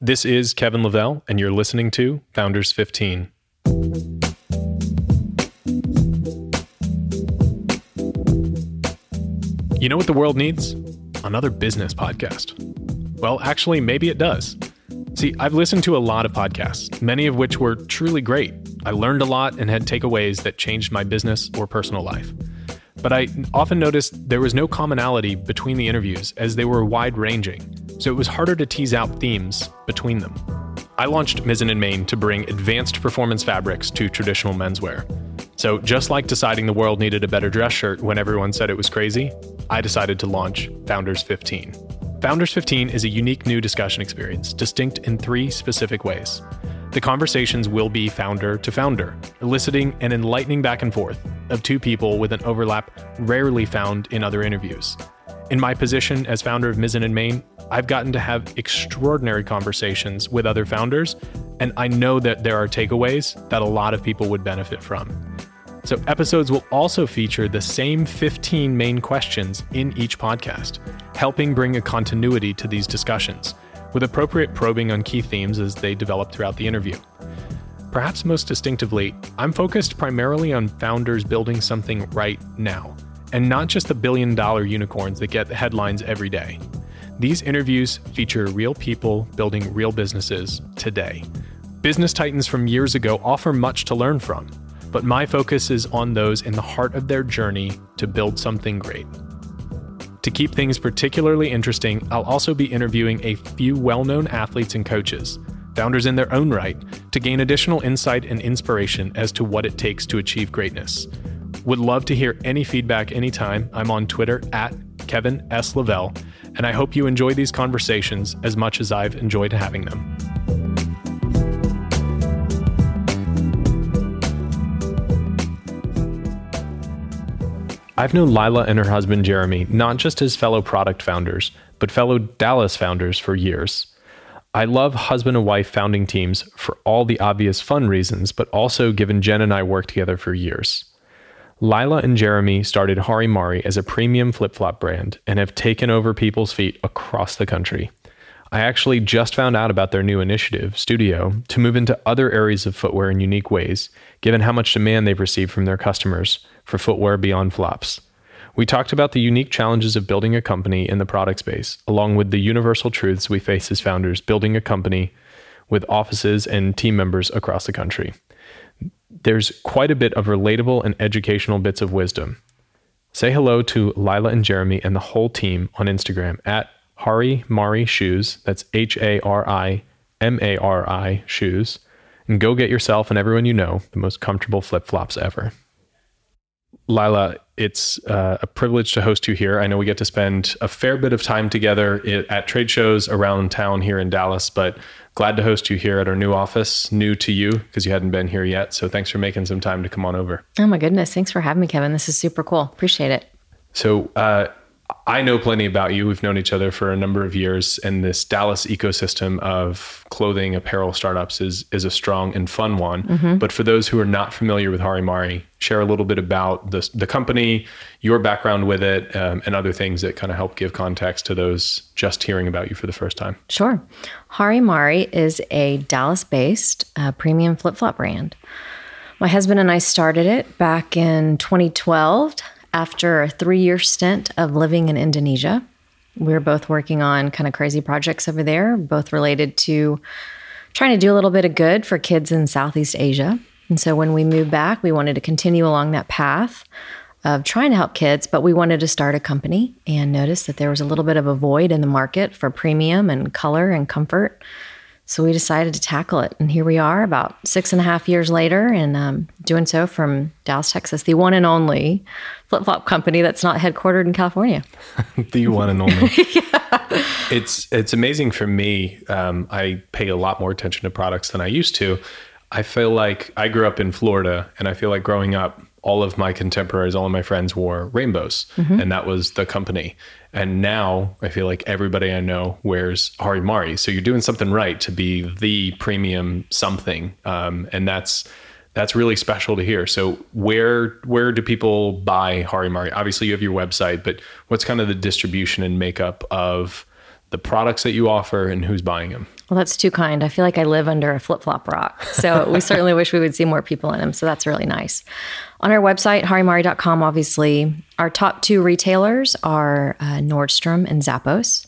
This is Kevin Lavelle, and you're listening to Founders 15. You know what the world needs? Another business podcast. Well, actually, maybe it does. See, I've listened to a lot of podcasts, many of which were truly great. I learned a lot and had takeaways that changed my business or personal life. But I often noticed there was no commonality between the interviews as they were wide ranging, so it was harder to tease out themes between them. I launched Mizzen and Main to bring advanced performance fabrics to traditional menswear. So, just like deciding the world needed a better dress shirt when everyone said it was crazy, I decided to launch Founders 15. Founders 15 is a unique new discussion experience, distinct in three specific ways. The conversations will be founder to founder, eliciting an enlightening back and forth of two people with an overlap rarely found in other interviews. In my position as founder of Mizzen and Main, I've gotten to have extraordinary conversations with other founders, and I know that there are takeaways that a lot of people would benefit from. So, episodes will also feature the same 15 main questions in each podcast, helping bring a continuity to these discussions, with appropriate probing on key themes as they develop throughout the interview. Perhaps most distinctively, I'm focused primarily on founders building something right now, and not just the billion dollar unicorns that get the headlines every day. These interviews feature real people building real businesses today. Business titans from years ago offer much to learn from, but my focus is on those in the heart of their journey to build something great. To keep things particularly interesting, I'll also be interviewing a few well known athletes and coaches, founders in their own right, to gain additional insight and inspiration as to what it takes to achieve greatness. Would love to hear any feedback anytime. I'm on Twitter at Kevin S. Lavelle, and I hope you enjoy these conversations as much as I've enjoyed having them. I've known Lila and her husband Jeremy not just as fellow product founders, but fellow Dallas founders for years. I love husband and wife founding teams for all the obvious fun reasons, but also given Jen and I worked together for years. Lila and Jeremy started Hari Mari as a premium flip flop brand and have taken over people's feet across the country. I actually just found out about their new initiative, Studio, to move into other areas of footwear in unique ways, given how much demand they've received from their customers for footwear beyond flops. We talked about the unique challenges of building a company in the product space, along with the universal truths we face as founders building a company with offices and team members across the country. There's quite a bit of relatable and educational bits of wisdom. Say hello to Lila and Jeremy and the whole team on Instagram at Hari Mari Shoes. That's H A R I M A R I Shoes. And go get yourself and everyone you know the most comfortable flip flops ever. Lila, it's uh, a privilege to host you here. I know we get to spend a fair bit of time together at trade shows around town here in Dallas, but glad to host you here at our new office, new to you because you hadn't been here yet. So thanks for making some time to come on over. Oh my goodness. Thanks for having me, Kevin. This is super cool. Appreciate it. So, uh, I know plenty about you. We've known each other for a number of years, and this Dallas ecosystem of clothing apparel startups is is a strong and fun one. Mm-hmm. But for those who are not familiar with Hari Mari, share a little bit about the the company, your background with it, um, and other things that kind of help give context to those just hearing about you for the first time. Sure, Hari Mari is a Dallas-based uh, premium flip flop brand. My husband and I started it back in 2012 after a three year stint of living in Indonesia. We were both working on kind of crazy projects over there, both related to trying to do a little bit of good for kids in Southeast Asia. And so when we moved back, we wanted to continue along that path of trying to help kids, but we wanted to start a company and noticed that there was a little bit of a void in the market for premium and color and comfort. So we decided to tackle it. And here we are about six and a half years later and um, doing so from Dallas, Texas, the one and only flip flop company that's not headquartered in California. the one and only. yeah. It's, it's amazing for me. Um, I pay a lot more attention to products than I used to. I feel like I grew up in Florida and I feel like growing up, all of my contemporaries, all of my friends wore rainbows, mm-hmm. and that was the company. And now I feel like everybody I know wears Hari Mari. So you're doing something right to be the premium something, um, and that's that's really special to hear. So where where do people buy Hari Mari? Obviously, you have your website, but what's kind of the distribution and makeup of the products that you offer, and who's buying them. Well, that's too kind. I feel like I live under a flip flop rock. So we certainly wish we would see more people in them. So that's really nice. On our website, harimari.com, obviously, our top two retailers are uh, Nordstrom and Zappos.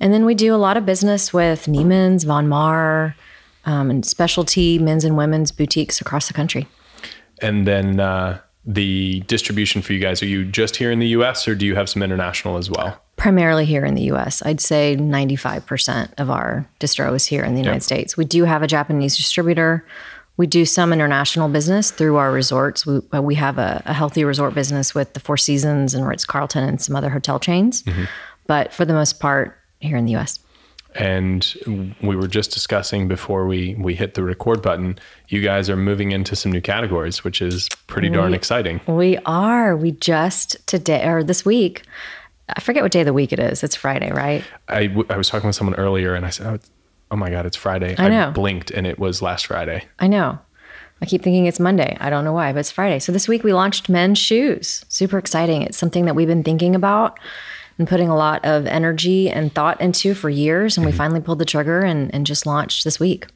And then we do a lot of business with Neiman's, Von Maur, um, and specialty men's and women's boutiques across the country. And then uh, the distribution for you guys, are you just here in the US or do you have some international as well? Primarily here in the US. I'd say 95% of our distro is here in the United yep. States. We do have a Japanese distributor. We do some international business through our resorts. We, uh, we have a, a healthy resort business with the Four Seasons and Ritz Carlton and some other hotel chains. Mm-hmm. But for the most part, here in the US. And we were just discussing before we we hit the record button. You guys are moving into some new categories, which is pretty darn we, exciting. We are. We just today or this week. I forget what day of the week it is. It's Friday, right? I, w- I was talking with someone earlier, and I said, "Oh, oh my god, it's Friday." I know. I blinked, and it was last Friday. I know. I keep thinking it's Monday. I don't know why, but it's Friday. So this week we launched men's shoes. Super exciting. It's something that we've been thinking about and putting a lot of energy and thought into for years. And mm-hmm. we finally pulled the trigger and, and just launched this week.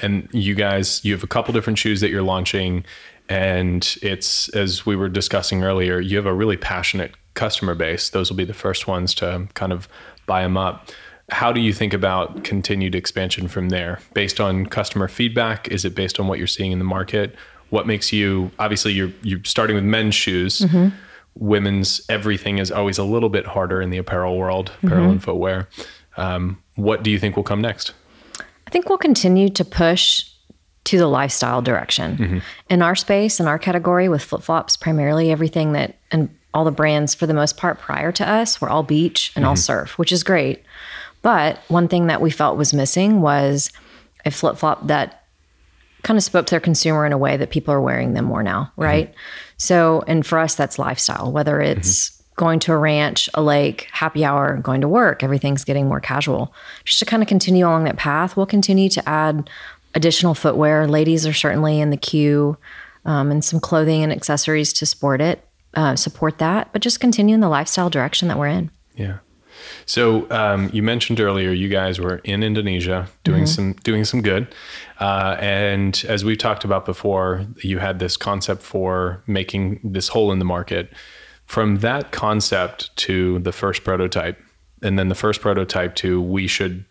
And you guys, you have a couple different shoes that you're launching. And it's, as we were discussing earlier, you have a really passionate customer base. Those will be the first ones to kind of buy them up. How do you think about continued expansion from there? Based on customer feedback? Is it based on what you're seeing in the market? What makes you obviously you're you're starting with men's shoes. Mm-hmm women's everything is always a little bit harder in the apparel world, apparel mm-hmm. and footwear. Um, what do you think will come next? I think we'll continue to push to the lifestyle direction. Mm-hmm. In our space, in our category with flip flops, primarily everything that, and all the brands for the most part prior to us were all beach and mm-hmm. all surf, which is great. But one thing that we felt was missing was a flip flop that kind of spoke to their consumer in a way that people are wearing them more now, mm-hmm. right? Mm-hmm. So, and for us, that's lifestyle, whether it's mm-hmm. going to a ranch, a lake, happy hour, going to work, everything's getting more casual. Just to kind of continue along that path, we'll continue to add additional footwear. Ladies are certainly in the queue um, and some clothing and accessories to support it, uh, support that, but just continue in the lifestyle direction that we're in. Yeah. So um, you mentioned earlier you guys were in Indonesia doing mm-hmm. some doing some good, uh, and as we've talked about before, you had this concept for making this hole in the market. From that concept to the first prototype, and then the first prototype to we should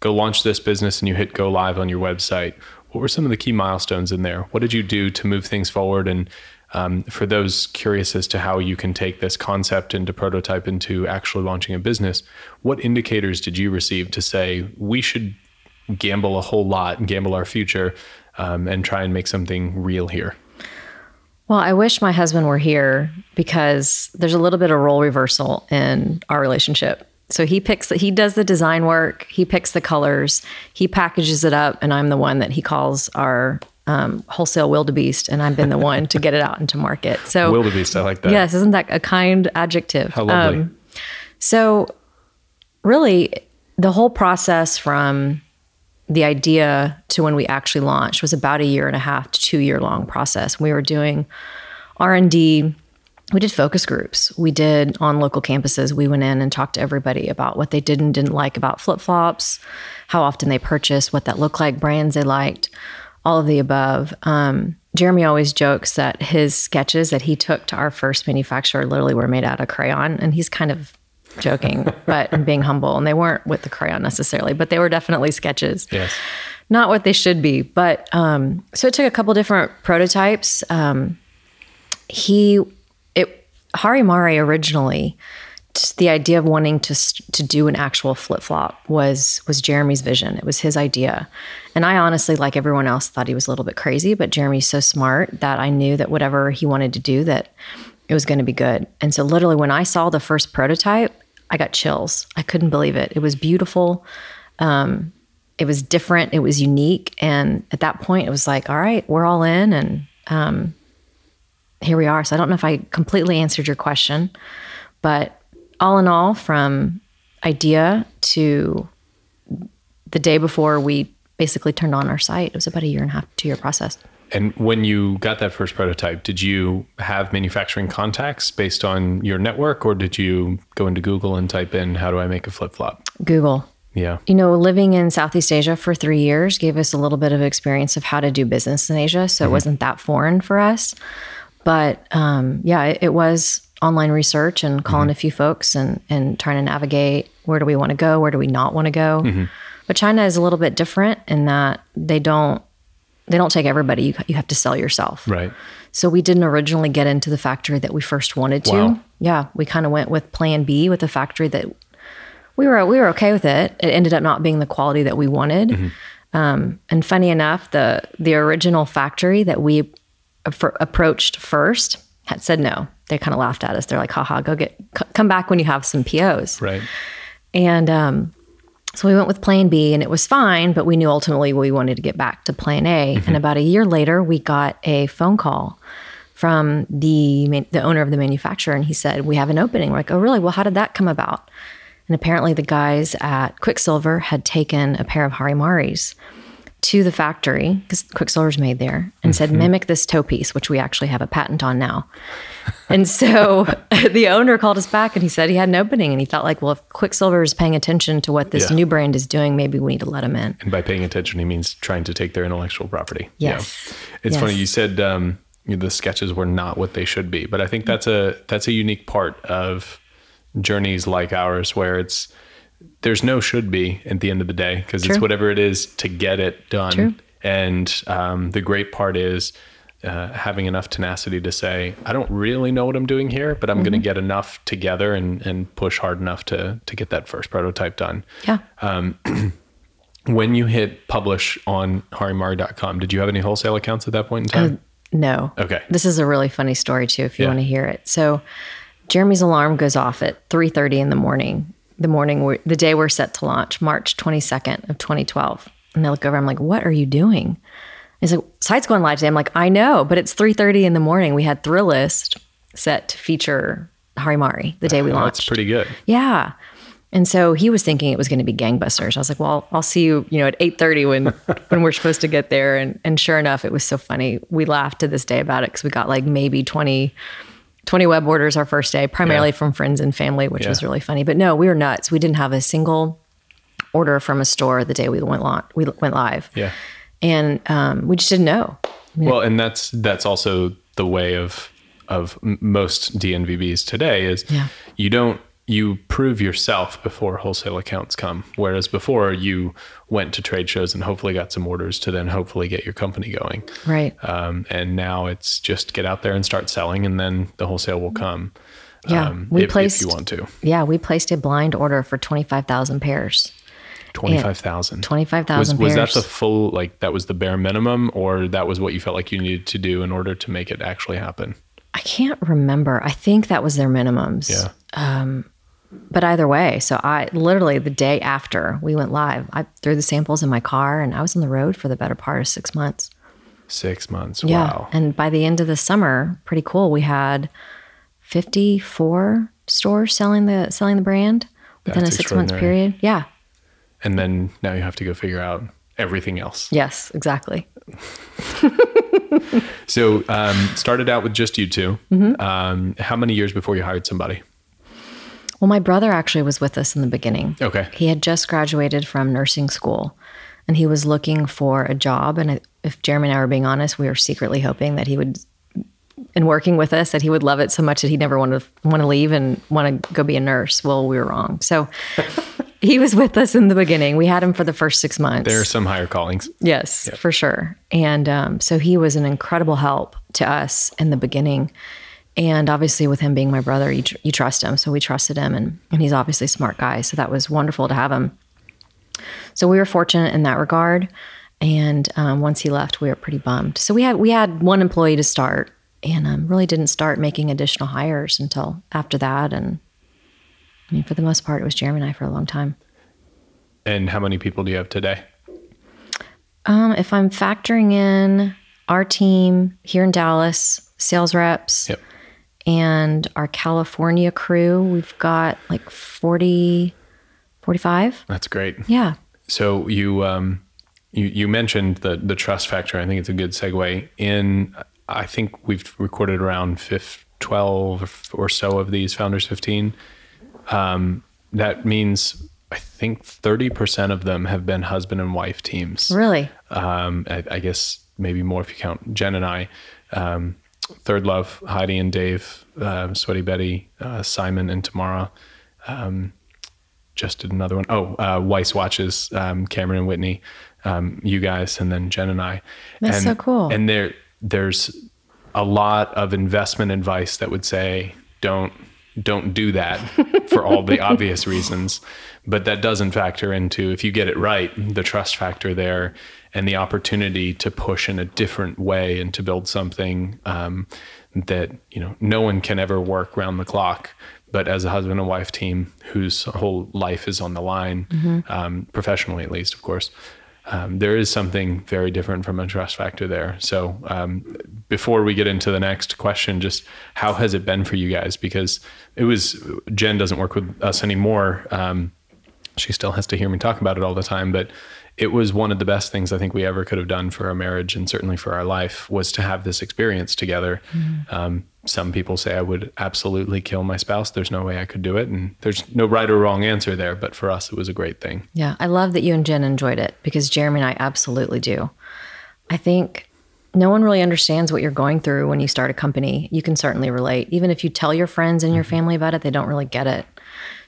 go launch this business, and you hit go live on your website. What were some of the key milestones in there? What did you do to move things forward and um, for those curious as to how you can take this concept into prototype into actually launching a business, what indicators did you receive to say we should gamble a whole lot and gamble our future um, and try and make something real here? Well, I wish my husband were here because there's a little bit of role reversal in our relationship. So he picks he does the design work, he picks the colors, he packages it up, and I'm the one that he calls our um, wholesale wildebeest, and I've been the one to get it out into market. So wildebeest, I like that. Yes, isn't that a kind adjective? How lovely. Um, so, really, the whole process from the idea to when we actually launched was about a year and a half to two year long process. We were doing R and D. We did focus groups. We did on local campuses. We went in and talked to everybody about what they did and didn't like about flip flops, how often they purchased, what that looked like, brands they liked all of the above. Um, Jeremy always jokes that his sketches that he took to our first manufacturer literally were made out of crayon, and he's kind of joking, but being humble. And they weren't with the crayon necessarily, but they were definitely sketches. Yes. Not what they should be. But um, so it took a couple different prototypes. Um, he, it, Harimari originally the idea of wanting to to do an actual flip flop was was Jeremy's vision. It was his idea, and I honestly, like everyone else, thought he was a little bit crazy. But Jeremy's so smart that I knew that whatever he wanted to do, that it was going to be good. And so, literally, when I saw the first prototype, I got chills. I couldn't believe it. It was beautiful. Um, it was different. It was unique. And at that point, it was like, all right, we're all in, and um, here we are. So I don't know if I completely answered your question, but all in all, from idea to the day before we basically turned on our site, it was about a year and a half, two year process. And when you got that first prototype, did you have manufacturing contacts based on your network, or did you go into Google and type in "How do I make a flip flop"? Google. Yeah. You know, living in Southeast Asia for three years gave us a little bit of experience of how to do business in Asia. So it wasn't that foreign for us. But um, yeah, it, it was online research and calling mm-hmm. a few folks and, and trying to navigate where do we want to go? Where do we not want to go? Mm-hmm. But China is a little bit different in that they don't they don't take everybody. You, you have to sell yourself. Right. So we didn't originally get into the factory that we first wanted to. Wow. Yeah, we kind of went with plan B with the factory that we were we were okay with it. It ended up not being the quality that we wanted. Mm-hmm. Um, and funny enough, the the original factory that we appro- approached first had said no. They kind of laughed at us. They're like, "Haha, go get c- come back when you have some POs." Right. And um, so we went with plan B and it was fine, but we knew ultimately we wanted to get back to plan A. And about a year later, we got a phone call from the, man- the owner of the manufacturer and he said, We have an opening. We're like, Oh, really? Well, how did that come about? And apparently, the guys at Quiksilver had taken a pair of Harimaris to the factory because Quiksilver's made there and said, mimic this toe piece, which we actually have a patent on now. And so the owner called us back and he said he had an opening and he felt like, well, if Quiksilver is paying attention to what this Yeah. new brand is doing, maybe we need to let him in. And by paying attention, he means trying to take their intellectual property. Yes. Yeah. It's Yes. funny you said um, the sketches were not what they should be, but I think that's a that's a unique part of journeys like ours, where it's there's no should be at the end of the day because it's whatever it is to get it done. True. And um, the great part is. Uh, having enough tenacity to say, I don't really know what I'm doing here, but I'm going Mm-hmm. to get enough together and, and push hard enough to to get that first prototype done Yeah. Um, when you hit publish on harimari.com, did you have any wholesale accounts at that point in time? No. Okay. This is a really funny story too, if you Yeah. want to hear it. So, Jeremy's alarm goes off at 3:30 in the morning. The morning, the day we're set to launch, March 22nd of 2012. And I look over, I'm like, "What are you doing?" He's like, "Site's going live today." I'm like, "I know, but it's 3:30 in the morning. We had Thrillist set to feature Harimari the day we Oh, launched." that's pretty good. Yeah. And so he was thinking it was going to be gangbusters. I was like, well, I'll see you, you know, at 8:30 when when we're supposed to get there. And and sure enough, it was so funny. We laughed to this day about it because we got like maybe 20, 20 web orders our first day, primarily Yeah. from friends and family, which Yeah. was really funny. But no, we were nuts. We didn't have a single order from a store the day we went li- we went live. Yeah. And um, we just didn't know. Well, and that's that's also the way of of most DNVBs today is Yeah. you don't you prove yourself before wholesale accounts come. Whereas before you went to trade shows and hopefully got some orders to then hopefully get your company going. Right. Um, and now it's just get out there and start selling, and then the wholesale will come. Yeah. um, we if, placed if you want to. Yeah, we placed a blind order for 25,000 pairs. Twenty five thousand. 25,000 was, was that the full like that was the bare minimum or that was what you felt like you needed to do in order to make it actually happen I can't remember. I think that was their minimums. yeah But either way, so I literally the day after we went live, I threw the samples in my car and I was on the road for the better part of six months. six months Yeah. wow And by the end of the summer, pretty cool. We had 54 stores selling the selling the brand within That's a six month period. Yeah. and then now you have to go figure out everything else Yes, exactly. so um, started out with just you 2 Mm-hmm. um, how many years before you hired somebody Well, my brother actually was with us in the beginning. okay He had just graduated from nursing school and he was looking for a job. And if Jeremy and I were being honest, we were secretly hoping that he would, in working with us, that he would love it so much that he'd never want to want to leave and want to go be a nurse. Well, we were wrong. So he was with us in the beginning. We had him for the first six months. there are some higher callings Yes, for sure. And um, so he was an incredible help to us in the beginning. And obviously, with him being my brother, you, tr- you trust him. So we trusted him, and, and he's obviously a smart guy. So that was wonderful to have him. So we were fortunate in that regard. And um, once he left, we were pretty bummed. So we had we had one employee to start, and um, really didn't start making additional hires until after that. And I mean, for the most part, it was Jeremy and I for a long time. and how many people do you have today Um, if I'm factoring in our team here in Dallas, sales reps, yep and our California crew, we've got like 40, 45. that's great Yeah. So you um, you you mentioned the the trust factor. I think it's a good segue. In I think we've recorded around 15, 12 or so of these founders 15. Um, that means I think 30% of them have been husband and wife teams. Really? Um, I, I guess maybe more if you count Jen and I. Um, Third Love, Heidi and Dave, uh, Sweaty Betty, uh, Simon and Tamara. Um, just did another one. Oh, uh, Weiss Watches, um, Cameron and Whitney, um, you guys, and then Jen and I. That's and, so cool. And there, there's a lot of investment advice that would say, don't don't do that for all the obvious reasons. But that doesn't factor into if you get it right, the trust factor there and the opportunity to push in a different way and to build something um, that you know no one can ever work round the clock. But as a husband and wife team whose whole life is on the line, mm-hmm. um, professionally at least, of course, um, there is something very different from a trust factor there. So, um, before we get into the next question, just how has it been for you guys? Because it was Jen doesn't work with us anymore. Um, she still has to hear me talk about it all the time, but it was one of the best things I think we ever could have done for our marriage and certainly for our life was to have this experience together. Mm-hmm. Um, some people say I would absolutely kill my spouse. There's no way I could do it. And there's no right or wrong answer there. But for us, it was a great thing. Yeah. I love that you and Jen enjoyed it because Jeremy and I absolutely do. I think no one really understands what you're going through when you start a company. You can certainly relate. Even if you tell your friends and your mm-hmm. family about it, they don't really get it.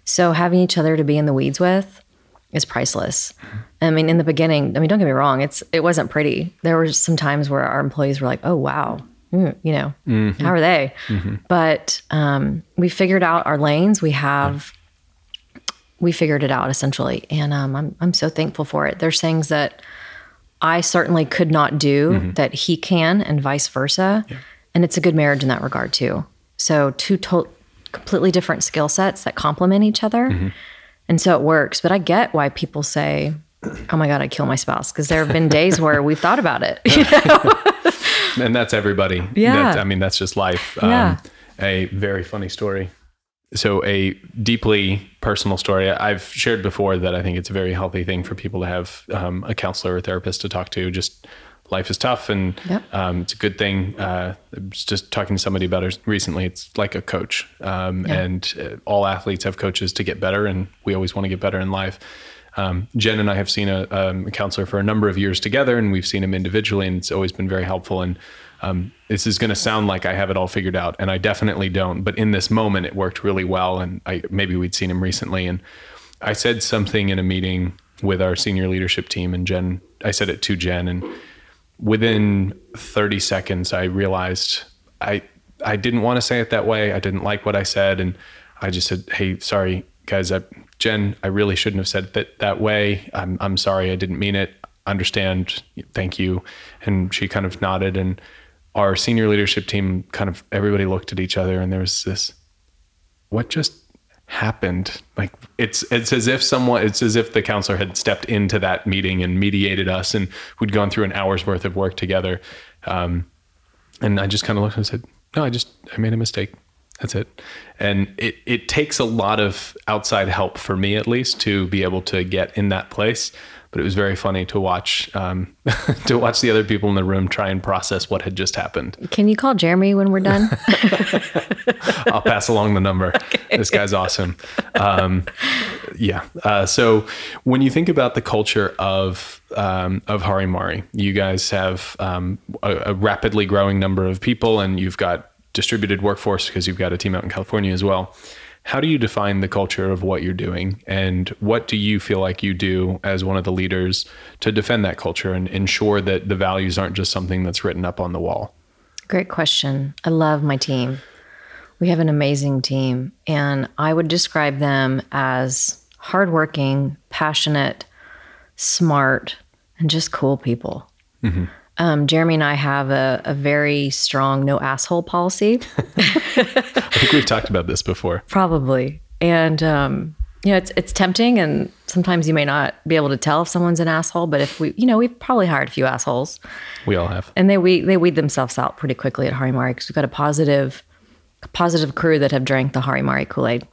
So having each other to be in the weeds with is priceless. I mean, in the beginning, I mean, don't get me wrong, it's it wasn't pretty. There were some times where our employees were like, "Oh, wow, mm, you know, mm-hmm. how are they?" Mm-hmm. But um, we figured out our lanes. We have we figured it out essentially, and um, I'm I'm so thankful for it. There's things that I certainly could not do mm-hmm. that he can, and vice versa. Yeah. And it's a good marriage in that regard too. So two to- completely different skill sets that complement each other mm-hmm. And so it works. But I get why people say, oh my God, I'd kill my spouse. Because there have been days where we've thought about it. You know? and that's everybody. Yeah. That's, I mean, that's just life. Yeah. Um, a very funny story. So, a deeply personal story. I've shared before that I think it's a very healthy thing for people to have um, a counselor or therapist to talk to. Just life is tough and yep. um, it's a good thing. Uh, I was just talking to somebody about it recently. It's like a coach, um, yeah. and uh, all athletes have coaches to get better, and we always want to get better in life. Um, Jen and I have seen a, um, a, counselor for a number of years together, and we've seen him individually, and it's always been very helpful. And um, this is going to sound like I have it all figured out, and I definitely don't. But in this moment, it worked really well, and I, maybe we'd seen him recently, and I said something in a meeting with our senior leadership team, and Jen, I said it to Jen, and within 30 seconds, I realized I I didn't want to say it that way. I didn't like what I said, and I just said, "Hey, sorry, guys. I, Jen, I really shouldn't have said that that way. I'm I'm sorry. I didn't mean it. Understand. Thank you." And she kind of nodded, and our senior leadership team kind of everybody looked at each other, and there was this, "What just happened like it's it's as if someone it's as if the counselor had stepped into that meeting and mediated us and we'd gone through an hour's worth of work together. Um, and i just kind of looked and said no i just i made a mistake. That's it. And it it takes a lot of outside help for me at least to be able to get in that place but it was very funny to watch um, to watch the other people in the room try and process what had just happened. Can you call Jeremy when we're done? I'll pass along the number. Okay. This guy's awesome. Um, yeah. Uh, so when you think about the culture of um, of Harimari, you guys have um, a, a rapidly growing number of people, and you've got distributed workforce because you've got a team out in California as well. How do you define the culture of what you're doing? And what do you feel like you do as one of the leaders to defend that culture and ensure that the values aren't just something that's written up on the wall? Great question. I love my team. We have an amazing team, and I would describe them as hardworking, passionate, smart, and just cool people. Mm-hmm. Um, Jeremy and I have a, a very strong no asshole policy. I think we've talked about this before. Probably. And, um, you know, it's, it's tempting and sometimes you may not be able to tell if someone's an asshole, but if we, you know, we've probably hired a few assholes. We all have. And they, we, they weed themselves out pretty quickly at Harimari because we've got a positive, positive crew that have drank the Harimari Kool-Aid.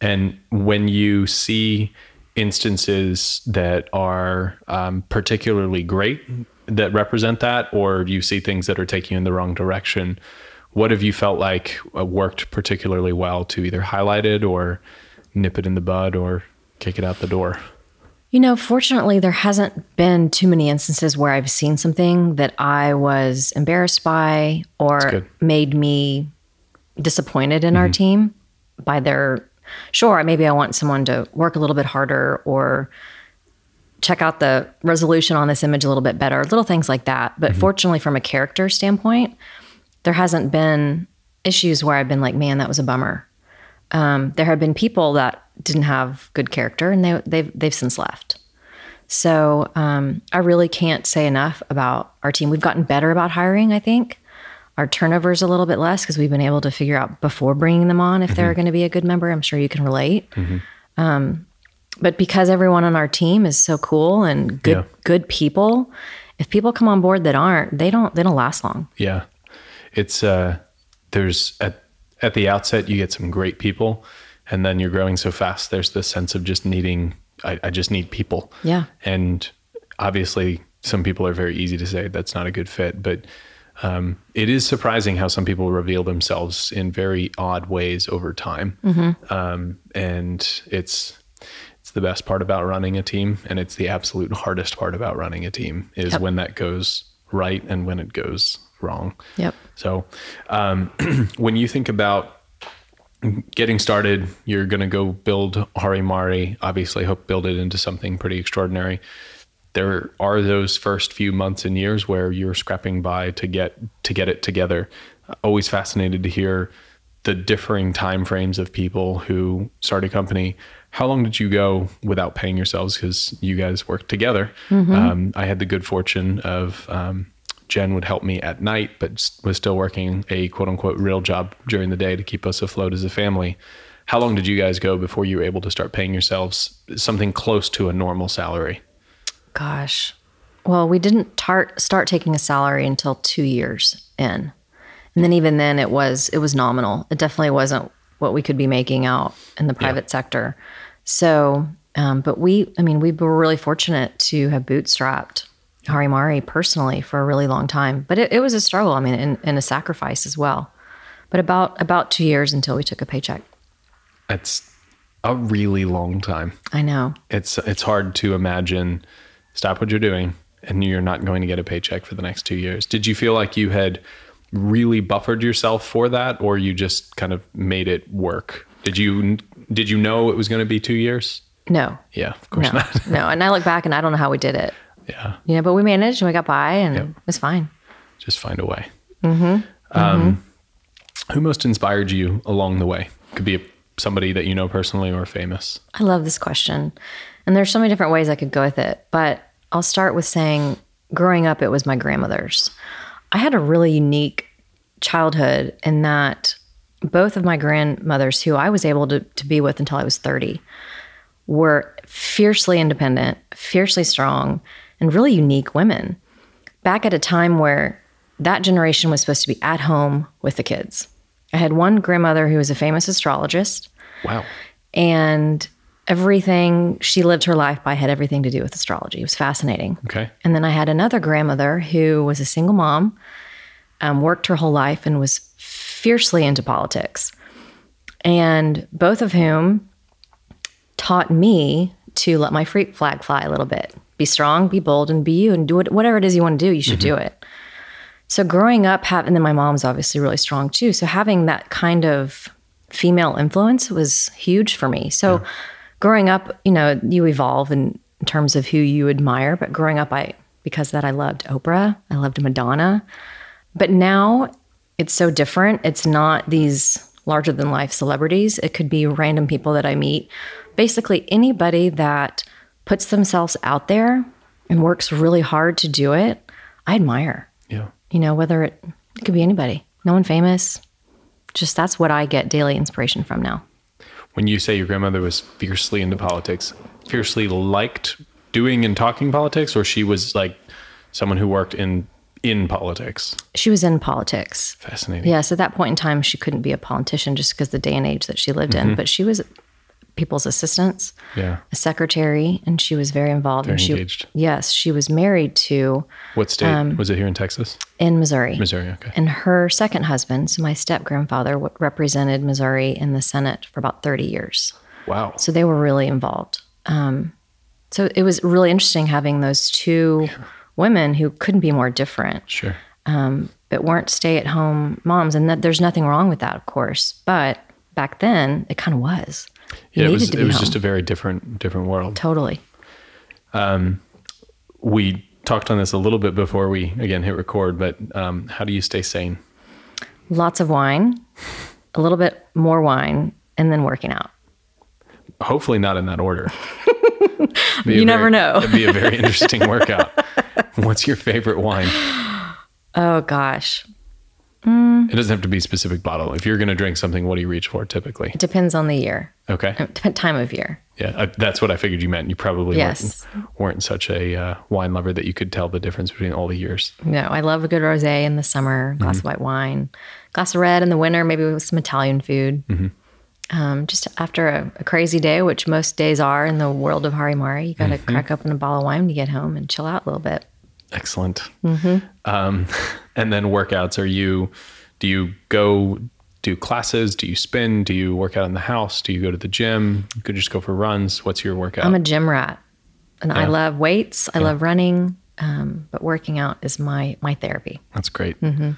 And when you see instances that are um, particularly great that represent that, or you see things that are taking you in the wrong direction? What have you felt like uh, worked particularly well to either highlight it or nip it in the bud or kick it out the door? You know, fortunately, there hasn't been too many instances where I've seen something that I was embarrassed by or made me disappointed in our team by their. Sure, maybe I want someone to work a little bit harder or check out the resolution on this image a little bit better, little things like that. But fortunately, from a character standpoint, there hasn't been issues where I've been like, man, that was a bummer. Um, there have been people that didn't have good character, and they they've they've since left. So um, I really can't say enough about our team. We've gotten better about hiring. I think our turnover is a little bit less because we've been able to figure out before bringing them on if they're going to be a good member. I'm sure you can relate. Um, but because everyone on our team is so cool and good Yeah. good people, if people come on board that aren't, they don't they don't last long. Yeah. It's uh there's at at the outset you get some great people and then you're growing so fast there's this sense of just needing I, I just need people. Yeah. And obviously some people are very easy to say that's not a good fit, but um, it is surprising how some people reveal themselves in very odd ways over time. Um, and it's it's the best part about running a team and it's the absolute hardest part about running a team is Yep. when that goes right and when it goes wrong. Yep. So, um, when you think about getting started, you're going to go build Harimari. Obviously, hope build it into something pretty extraordinary. There are those first few months and years where you're scrapping by to get to get it together. Always fascinated to hear the differing time frames of people who start a company. How long did you go without paying yourselves? Because you guys worked together. Um, I had the good fortune of um, Jen would help me at night, but was still working a quote unquote real job during the day to keep us afloat as a family. How long did you guys go before you were able to start paying yourselves something close to a normal salary? Gosh. Well, we didn't tar- start taking a salary until two years in, and then even then, it was it was nominal. It definitely wasn't what we could be making out in the private sector. So, um, but we, I mean, we were really fortunate to have bootstrapped Harimari personally for a really long time. But it, it was a struggle. I mean, and, and a sacrifice as well. But about about two years until we took a paycheck. That's a really long time. I know. It's it's hard to imagine stop what you're doing and you're not going to get a paycheck for the next 2 years. Did you feel like you had really buffered yourself for that or you just kind of made it work? Did you did you know it was going to be 2 years? No. Yeah, of course No. not. no. And I look back and I don't know how we did it. yeah. You know, but we managed and we got by and it was fine. just find a way. Um, who most inspired you along the way? Could be a, somebody that you know personally or famous. I love this question. And there's so many different ways I could go with it. But I'll start with saying growing up, it was my grandmother's. I had a really unique childhood in that both of my grandmothers, who I was able to, to be with until I was 30, were fiercely independent, fiercely strong, and really unique women. Back at a time where that generation was supposed to be at home with the kids. I had one grandmother who was a famous astrologist Wow. and everything she lived her life by had everything to do with astrology. It was fascinating. Okay. And then I had another grandmother who was a single mom, um, worked her whole life, and was fiercely into politics. And both of whom taught me to let my freak flag fly a little bit. Be strong, be bold, and be you, and do it, whatever it is you want to do. You should do mm-hmm. it. So growing up, have, and then my mom's obviously really strong too. So having that kind of female influence was huge for me. So growing up, you know, you evolve in, in terms of who you admire. But growing up, I because of that I loved Oprah, I loved Madonna. But now it's so different. It's not these larger than life celebrities. It could be random people that I meet. Basically, anybody that puts themselves out there and works really hard to do it, I admire. Yeah. You know, whether it, it could be anybody, no one famous. Just that's what I get daily inspiration from now. When you say your grandmother was fiercely into politics, fiercely liked doing and talking politics, or she was like someone who worked in in politics. She was in politics. Fascinating. Yes, at that point in time, she couldn't be a politician just because the day and age that she lived in. But she was people's assistants, Yeah. a secretary, and she was very involved. Very and she, engaged. Yes, she was married to What state Um, was it here in Texas? in Missouri. Missouri. Okay. And her second husband, so my step grandfather, w- represented Missouri in the Senate for about 30 years. Wow. So they were really involved. Um, so it was really interesting having those two women who couldn't be more different, Sure. but weren't stay at home moms. And that there's nothing wrong with that, of course. But back then, it kind of was. Yeah, it was it was home. just a very different different world. totally. We talked on this a little bit before we again hit record, but um, how do you stay sane? Lots of wine, a little bit more wine, and then working out. Hopefully not in that order. You never very- know. It'd be a very interesting workout. What's your favorite wine? Oh gosh, It doesn't have to be a specific bottle. If you're going to drink something, what do you reach for typically? it depends on the year, Okay. uh, time of year. Yeah, I, that's what I figured you meant. You probably Yes. weren't, weren't such a uh, wine lover that you could tell the difference between all the years. No, I love a good rosé in the summer, glass of white wine, glass of red in the winter, maybe with some Italian food. Um, just after a, a crazy day, which most days are in the world of Harimari, you got to crack open a bottle of wine to get home and chill out a little bit. Excellent. Um, and then workouts. Are you? Do you go do classes? Do you spin? Do you work out in the house? Do you go to the gym? You could just go for runs. What's your workout? I'm a gym rat, and I love weights. I love running, um, but working out is my my therapy. That's great. Mm-hmm.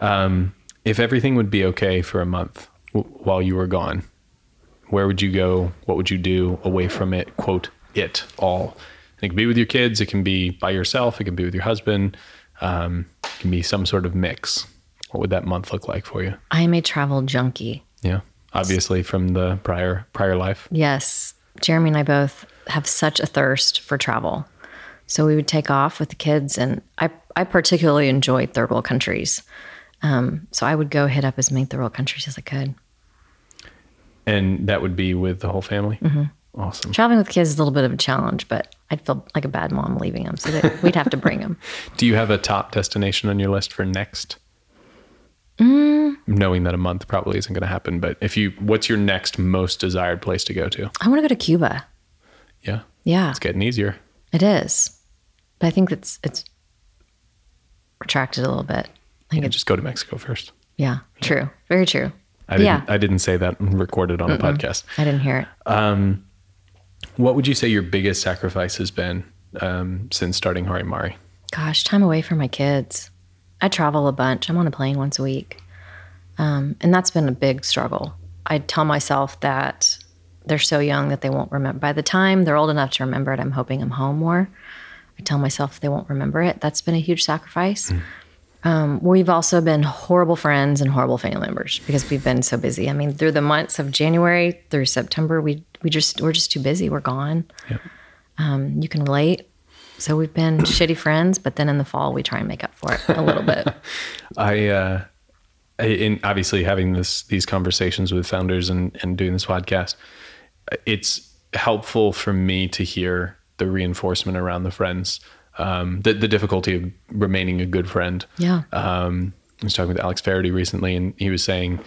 Um, if everything would be okay for a month w- while you were gone, where would you go? What would you do away from it? Quote it all. And it can be with your kids. It can be by yourself. It can be with your husband. Um, it can be some sort of mix. What would that month look like for you? I am a travel junkie. Yeah, obviously from the prior prior life. Yes. Jeremy and I both have such a thirst for travel. So we would take off with the kids, and I, I particularly enjoyed third world countries. Um, so I would go hit up as many third world countries as I could. And that would be with the whole family. Mm-hmm. Awesome. Traveling with kids is a little bit of a challenge, but I'd feel like a bad mom leaving them. So that we'd have to bring them. Do you have a top destination on your list for next? Mm. Knowing that a month probably isn't going to happen, but if you, what's your next most desired place to go to? I want to go to Cuba. Yeah, Yeah, it's getting easier. it is. But I think it's it's retracted a little bit. I think Yeah, just go to Mexico first. yeah, true, very true. I didn't, yeah, I didn't say that recorded on a podcast. I didn't hear it. What would you say your biggest sacrifice has been um, since starting Harimari? Gosh, time away from my kids. I travel a bunch. I'm on a plane once a week. Um, and that's been a big struggle. I tell myself that they're so young that they won't remember. By the time they're old enough to remember it, I'm hoping I'm home more. I tell myself they won't remember it. That's been a huge sacrifice. Um, we've also been horrible friends and horrible family members because we've been so busy. I mean, through the months of January through September, we we just we're just too busy. We're gone. Um, you can relate. So we've been shitty friends, but then in the fall we try and make up for it a little bit. I, uh, I- in obviously having this these conversations with founders and and doing this podcast, it's helpful for me to hear the reinforcement around the friends, um, the the difficulty of remaining a good friend. Yeah. Um, I was talking with Alex Faraday recently, and he was saying,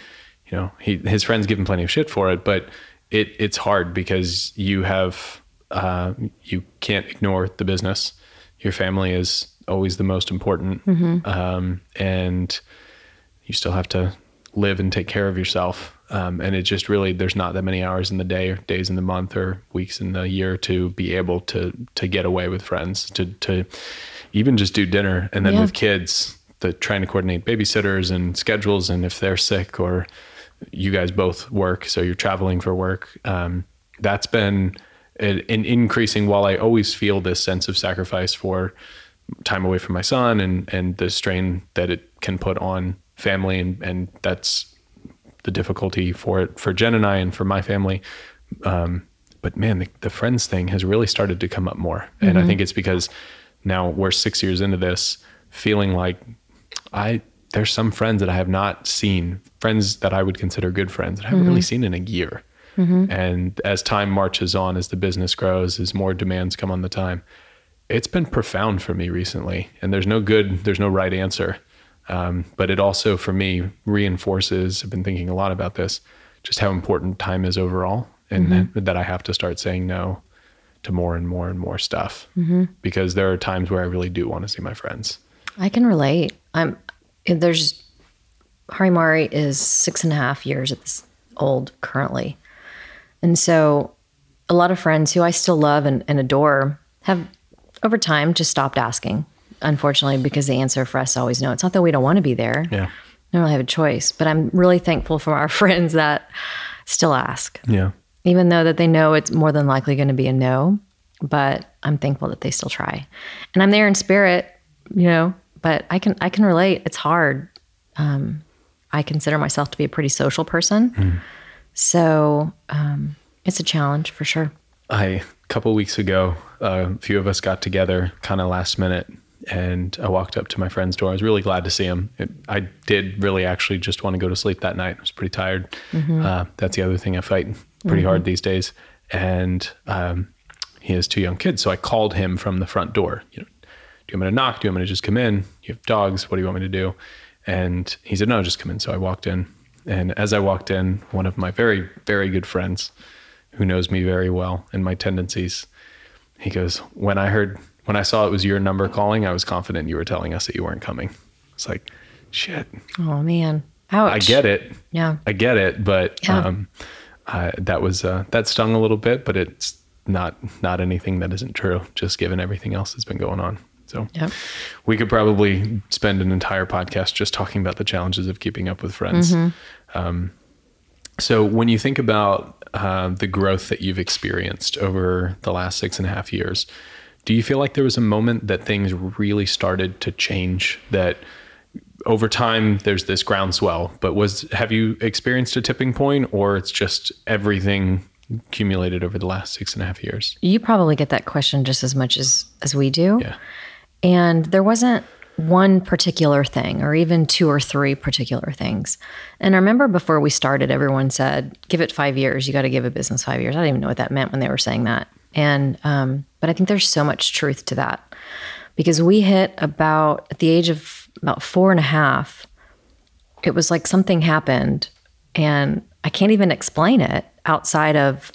you know, he his friends give him plenty of shit for it, but it it's hard because you have uh, you can't ignore the business. Your family is always the most important, um, and you still have to live and take care of yourself. Um, and it just really there's not that many hours in the day or days in the month or weeks in the year to be able to to get away with friends to to even just do dinner and then Yeah. with kids the trying to coordinate babysitters and schedules and if they're sick or you guys both work so you're traveling for work um, that's been an, an increasing while i always feel this sense of sacrifice for time away from my son and and the strain that it can put on family and and that's the difficulty for it for Jen and I and for my family. Um, but man, the, the friends thing has really started to come up more, and I mm-hmm. think it's because now we're six years into this, feeling like I there's some friends that I have not seen, friends that I would consider good friends that I haven't really mm-hmm. seen in a year. Mm-hmm. And as time marches on, as the business grows, as more demands come on the time, it's been profound for me recently. And there's no good, there's no right answer. Um, but it also, for me, reinforces. I've been thinking a lot about this, just how important time is overall, and that I have to start saying no to more and more and more stuff because there are times where I really do want to see my friends. I can relate. I'm there's Harimari is six and a half years at this old currently. And so a lot of friends who I still love and, and adore have over time just stopped asking, unfortunately, because the answer for us is always no. It's not that we don't want to be there. Yeah. I don't really have a choice, but I'm really thankful for our friends that still ask, Yeah. even though that they know it's more than likely going to be a no. But I'm thankful that they still try, and I'm there in spirit, you know. But I can I can relate. It's hard. Um, I consider myself to be a pretty social person, so um, it's a challenge for sure. I a couple weeks ago, uh, a few of us got together, kind of last minute, and I walked up to my friend's door. I was really glad to see him. It, I did really actually just want to go to sleep that night. I was pretty tired. Uh, that's the other thing I fight pretty hard these days. And um, he has two young kids, so I called him from the front door. You know, do you want me to knock? Do you want me to just come in? You have dogs. What do you want me to do? And he said, no, just come in. So I walked in. And as I walked in, one of my very, very good friends who knows me very well and my tendencies, he goes, when I heard, when I saw it was your number calling, I was confident you were telling us that you weren't coming. It's like, shit, Oh man, ouch! I get it. Yeah. I get it. But Yeah. um, I, that was, uh, that stung a little bit, but it's not, not anything that isn't true, just given everything else that's been going on. So Yep. we could probably spend an entire podcast just talking about the challenges of keeping up with friends. Um, so when you think about uh, the growth that you've experienced over the last six and a half years, do you feel like there was a moment that things really started to change? That over time there's this groundswell, but was have you experienced a tipping point, or it's just everything accumulated over the last six and a half years? You probably get that question just as much as as we do. Yeah, And there wasn't one particular thing or even two or three particular things. And I remember before we started, everyone said, give it five years. You got to give a business five years. I didn't even know what that meant when they were saying that. And, um, but I think there's so much truth to that because we hit about at the age of about four and a half, it was like something happened and I can't even explain it outside of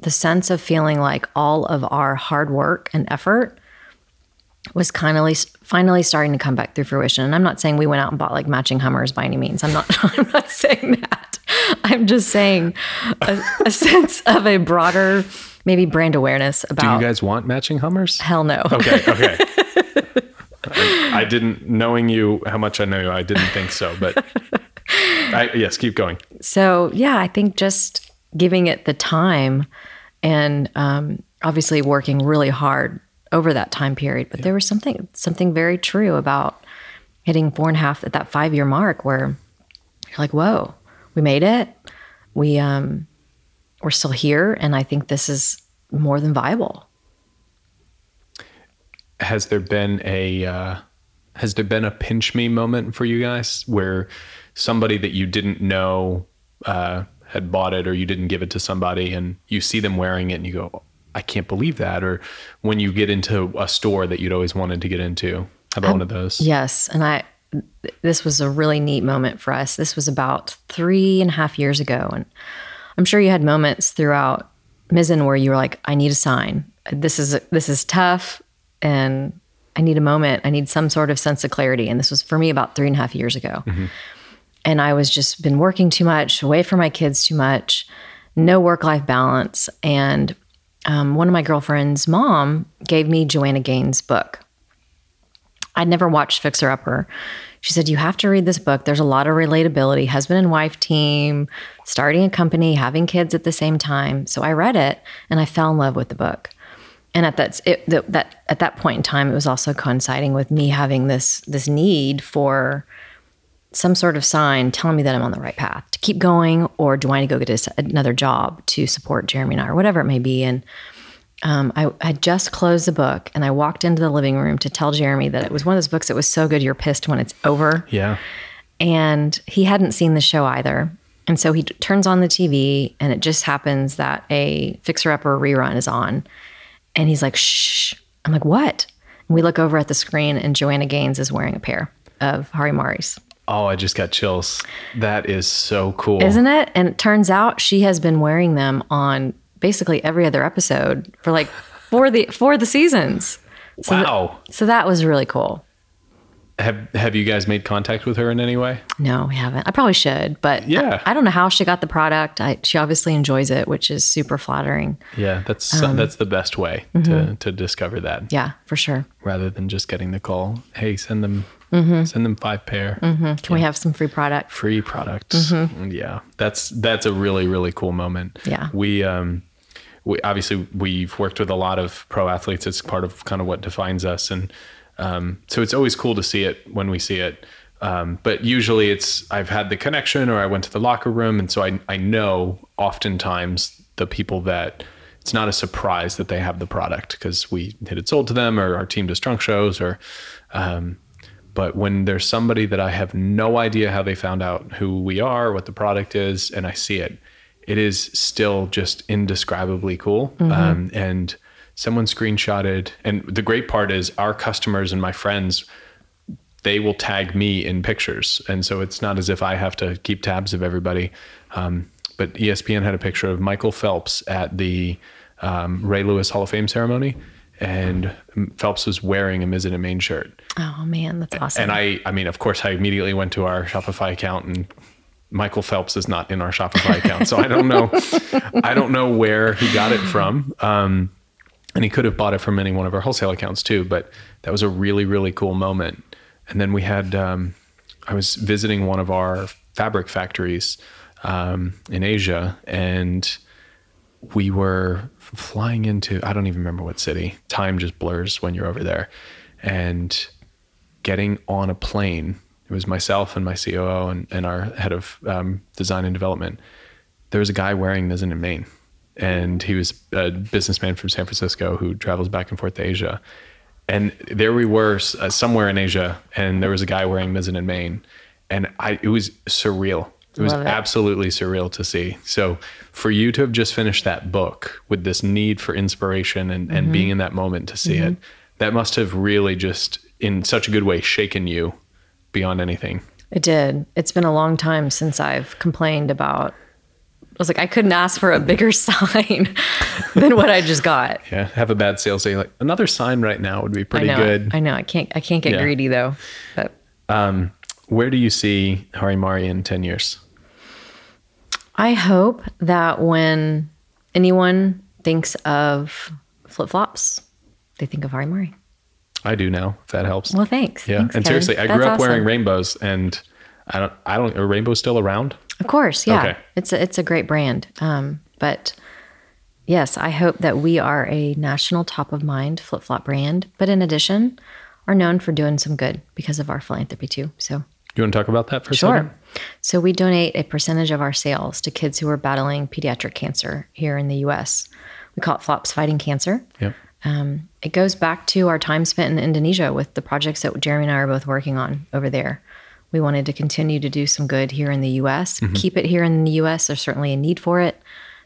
the sense of feeling like all of our hard work and effort was finally finally starting to come back through fruition. And I'm not saying we went out and bought like matching Hummers by any means. I'm not I'm not saying that. I'm just saying a, a sense of a broader maybe brand awareness about. do you guys want matching Hummers? hell no. Okay, okay. I, I didn't, knowing you, how much I know you, I didn't think so. But I, yes, keep going. So yeah, I think just giving it the time and um, obviously working really hard over that time period. But there was something something very true about hitting four and a half at that five year mark where you're like, whoa, we made it. We um we're still here and I think this is more than viable. Has there been a uh, has there been a pinch me moment for you guys where somebody that you didn't know uh, had bought it or you didn't give it to somebody and you see them wearing it and you go, I can't believe that. Or when you get into a store that you'd always wanted to get into, how about one of those? Yes, and I this was a really neat moment for us. This was about three and a half years ago, and I'm sure you had moments throughout Mizzen where you were like, "I need a sign. This is this is tough, and I need a moment. I need some sort of sense of clarity." And this was for me about three and a half years ago, and I was just been working too much, away from my kids too much, no work life balance, and um, one of my girlfriend's mom gave me Joanna Gaines' book. I'd never watched Fixer Upper. She said, You have to read this book. There's a lot of relatability, husband and wife team, starting a company, having kids at the same time. So I read it and I fell in love with the book. And at that, it, that, at that point in time, it was also coinciding with me having this this need for some sort of sign telling me that I'm on the right path to keep going, or do I need to go get another job to support Jeremy and I, or whatever it may be. And um, I had just closed the book and I walked into the living room to tell Jeremy that it was one of those books that was so good you're pissed when it's over. Yeah. And he hadn't seen the show either. And so he t- turns on the TV and it just happens that a Fixer Upper rerun is on. And he's like, shh. I'm like, what? And we look over at the screen and Joanna Gaines is wearing a pair of Hari Mari's. Oh, I just got chills. That is so cool. Isn't it? And it turns out she has been wearing them on basically every other episode for like for the for the seasons. So th- wow. so that was really cool. have have you guys made contact with her in any way? No, we haven't. I probably should, but Yeah. I, I don't know how she got the product. I, she obviously enjoys it, which is super flattering. Yeah, that's um, that's the best way to mm-hmm. to discover that Yeah, for sure. rather than just getting the call. Hey, send them mm-hmm. send them five pair mm-hmm. Can we have some free product? free products. Yeah, that's that's a really really cool moment. Yeah. we um we obviously we've worked with a lot of pro athletes. It's part of kind of what defines us, and um, so it's always cool to see it when we see it. Um, but usually it's I've had the connection or I went to the locker room, and so I I know oftentimes the people that it's not a surprise that they have the product because we had it sold to them or our team does trunk shows or um, but when there's somebody that I have no idea how they found out who we are, what the product is, and I see it, it is still just indescribably cool. Um, and someone screenshotted, and the great part is our customers and my friends, they will tag me in pictures. And so it's not as if I have to keep tabs of everybody. Um, but ESPN had a picture of Michael Phelps at the um, Ray Lewis Hall of Fame ceremony. And Phelps was wearing a Mizzen and Main shirt. Oh man, that's awesome. And I, I mean, of course, I immediately went to our Shopify account, and Michael Phelps is not in our Shopify account, so I don't know, I don't know where he got it from. Um, and he could have bought it from any one of our wholesale accounts too. But that was a really, really cool moment. And then we had, um, I was visiting one of our fabric factories um, in Asia, and we were flying into I don't even remember what city. Time just blurs when you're over there. And getting on a plane, it was myself and my COO and, and our head of um, design and development. There was a guy wearing Mizzen in Main. And he was a businessman from San Francisco who travels back and forth to Asia. And there we were uh, somewhere in Asia, and there was a guy wearing Mizzen in Main. And I, it was surreal. It was absolutely surreal to see. So for you to have just finished that book with this need for inspiration and, and being in that moment to see it, that must have really just in such a good way shaken you beyond anything. It did. It's been a long time since I've complained about. I was like, I couldn't ask for a bigger sign than what I just got. Yeah. Have a bad sales day. Like another sign right now would be pretty I know. good. I know. I can't. I can't get Yeah. greedy though. But Um, where do you see Harimari in 10 years? I hope that when anyone thinks of flip flops, they think of Hari Mari. I do now, if that helps. Well, thanks. yeah. Thanks, and Kevin. seriously, I That's grew up wearing rainbows and I don't, I don't, are rainbows still around? Of course, yeah. Okay. It's a, it's a great brand. Um, but yes, I hope that we are a national top of mind flip flop brand. But in addition, are known for doing some good because of our philanthropy too. So You want to talk about that for a sure. second? So we donate a percentage of our sales to kids who are battling pediatric cancer here in the U.S. We call it Flops Fighting Cancer. Yep. Um, it goes back to our time spent in Indonesia with the projects that Jeremy and I are both working on over there. We wanted to continue to do some good here in the US, keep it here in the US. There's certainly a need for it.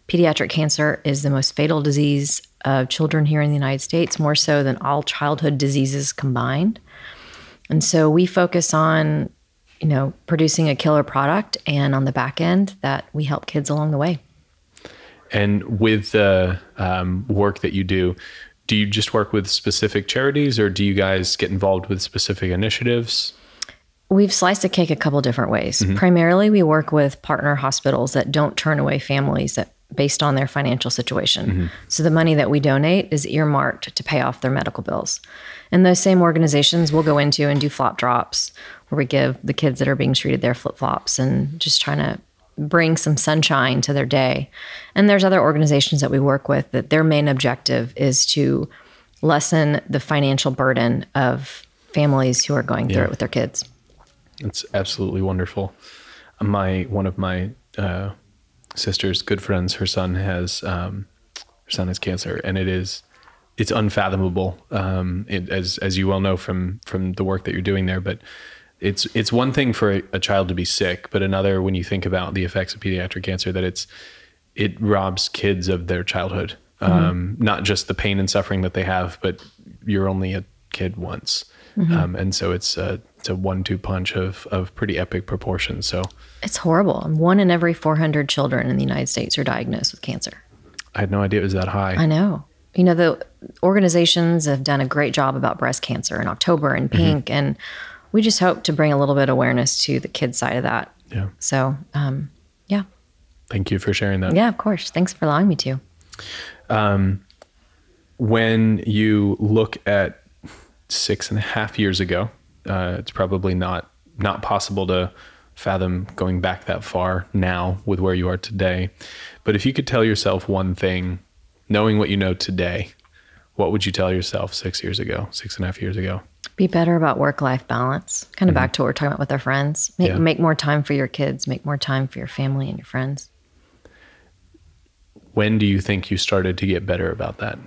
Pediatric cancer is the most fatal disease of children here in the United States, more so than all childhood diseases combined. And so we focus on, you know, producing a killer product and on the back end that we help kids along the way. And with the um, work that you do, do you just work with specific charities or do you guys get involved with specific initiatives? We've sliced the cake a couple different ways. Mm-hmm. Primarily, we work with partner hospitals that don't turn away families that based on their financial situation. Mm-hmm. So the money that we donate is earmarked to pay off their medical bills. And those same organizations will go into and do flop drops where we give the kids that are being treated their flip flops and just trying to bring some sunshine to their day. And there's other organizations that we work with that their main objective is to lessen the financial burden of families who are going through it with their kids. It's absolutely wonderful. My one of my uh, sister's good friends, her son has um, her son has cancer, and it is it's unfathomable. Um, it, as as you well know from from the work that you're doing there, but it's it's one thing for a, a child to be sick, but another when you think about the effects of pediatric cancer that it's it robs kids of their childhood. Um, not just the pain and suffering that they have, but you're only a kid once, um, and so it's a it's a one-two punch of of pretty epic proportions. So It's horrible. One in every 400 children in the United States are diagnosed with cancer. I had no idea it was that high. I know. You know, the organizations have done a great job about breast cancer in October and pink. And we just hope to bring a little bit of awareness to the kid side of that. Yeah. So, um, yeah. Thank you for sharing that. Yeah, of course. Thanks for allowing me to. Um, when you look at six and a half years ago, uh, it's probably not not possible to fathom going back that far now with where you are today. But if you could tell yourself one thing, knowing what you know today, what would you tell yourself six years ago, six and a half years ago? Be better about work life balance. Kind of back to what we're talking about with our friends. Make, Yeah. make more time for your kids, make more time for your family and your friends. When do you think you started to get better about that?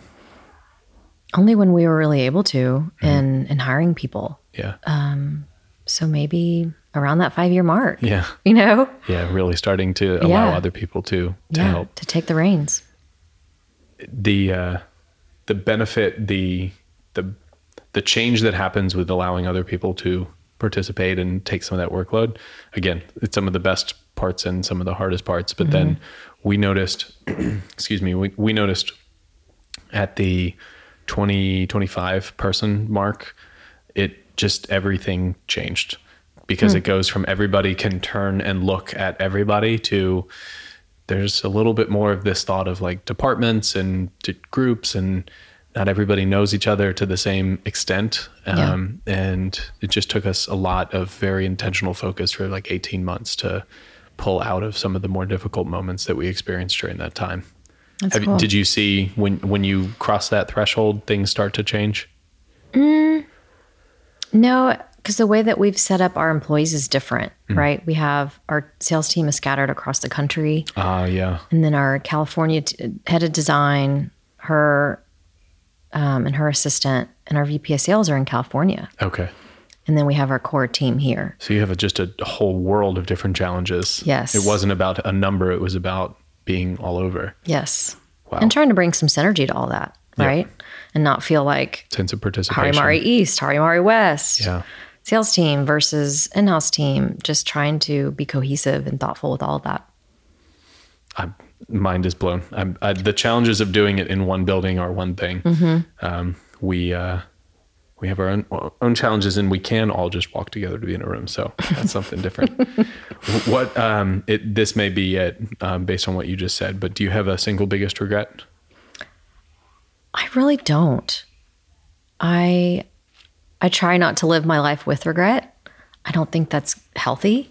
Only when we were really able to and, and hiring people. Yeah. Um so maybe around that five year mark, yeah. you know? Yeah. Really starting to allow Yeah. other people to to yeah, help. to take the reins. the uh, the benefit the the change that happens with allowing other people to participate and take some of that workload again it's some of the best parts and some of the hardest parts but then mm-hmm. we noticed excuse me we, we noticed at the 20 25 person mark it just everything changed because hmm. it goes from everybody can turn and look at everybody to there's a little bit more of this thought of like departments and to groups and not everybody knows each other to the same extent um, and it just took us a lot of very intentional focus for like 18 months to pull out of some of the more difficult moments that we experienced during that time Have cool. did you see when when you cross that threshold things start to change No, because the way that we've set up our employees is different, Mm. right? We have our sales team is scattered across the country, ah yeah and then our California t- head of design, her, um, and her assistant, and our VP of sales are in California, okay and then we have our core team here. So you have a, just a whole world of different challenges. Yes. It wasn't about a number, it was about being all over. Yes, Wow. and trying to bring some synergy to all that, Yeah. right? And not feel like Sense of participation. Harimari East, Harimari West, Yeah. sales team versus in-house team. Just trying to be cohesive and thoughtful with all of that. I'm, mind is blown. I, the challenges of doing it in one building are one thing. Um, we, uh, we have our own, own challenges and we can all just walk together to be in a room. So that's something different. what, um, it, this may be it, um, based on what you just said, but do you have a single biggest regret? I really don't. I I try not to live my life with regret. I don't think that's healthy,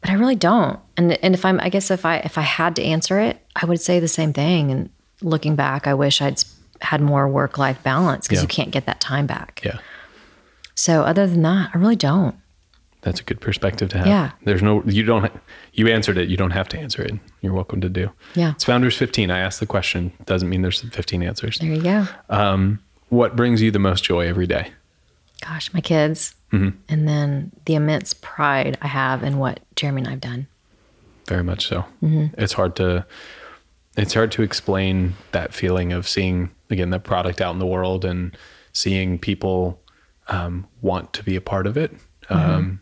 but I really don't. And and if I'm I guess if I if I had to answer it, I would say the same thing and looking back, I wish I'd had more work-life balance because Yeah. you can't get that time back. Yeah. So other than that, I really don't. That's a good perspective to have. Yeah. There's no, you don't, you answered it. You don't have to answer it. You're welcome to do. Yeah. It's Founders 15. I asked the question. Doesn't mean there's 15 answers. There you go. What brings you the most joy every day? Gosh, my kids. Mm-hmm. And then the immense pride I have in what Jeremy and I've done. Very much so. Mm-hmm. It's hard to, it's hard to explain that feeling of seeing, again, the product out in the world and seeing people um, want to be a part of it. Mm-hmm. Um,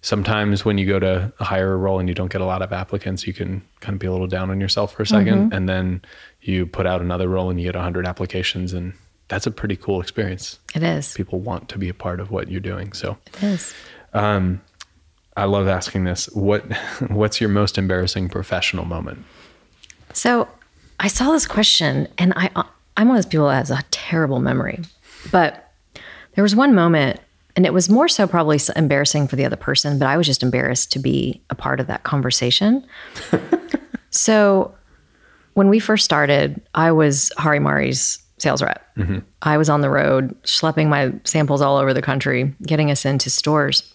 sometimes when you go to hire a role and you don't get a lot of applicants, you can kind of be a little down on yourself for a 2nd Mm-hmm. And then you put out another role and you get 100 applications. And that's a pretty cool experience. It is. People want to be a part of what you're doing. So It is. I love asking this. What What's your most embarrassing professional moment? So I saw this question, and I uh, I'm one of those people that has a terrible memory, but there was one moment, and it was more so probably embarrassing for the other person, but I was just embarrassed to be a part of that conversation. so when we first started, I was Hari Mari's sales rep. Mm-hmm. I was on the road schlepping my samples all over the country, getting us into stores.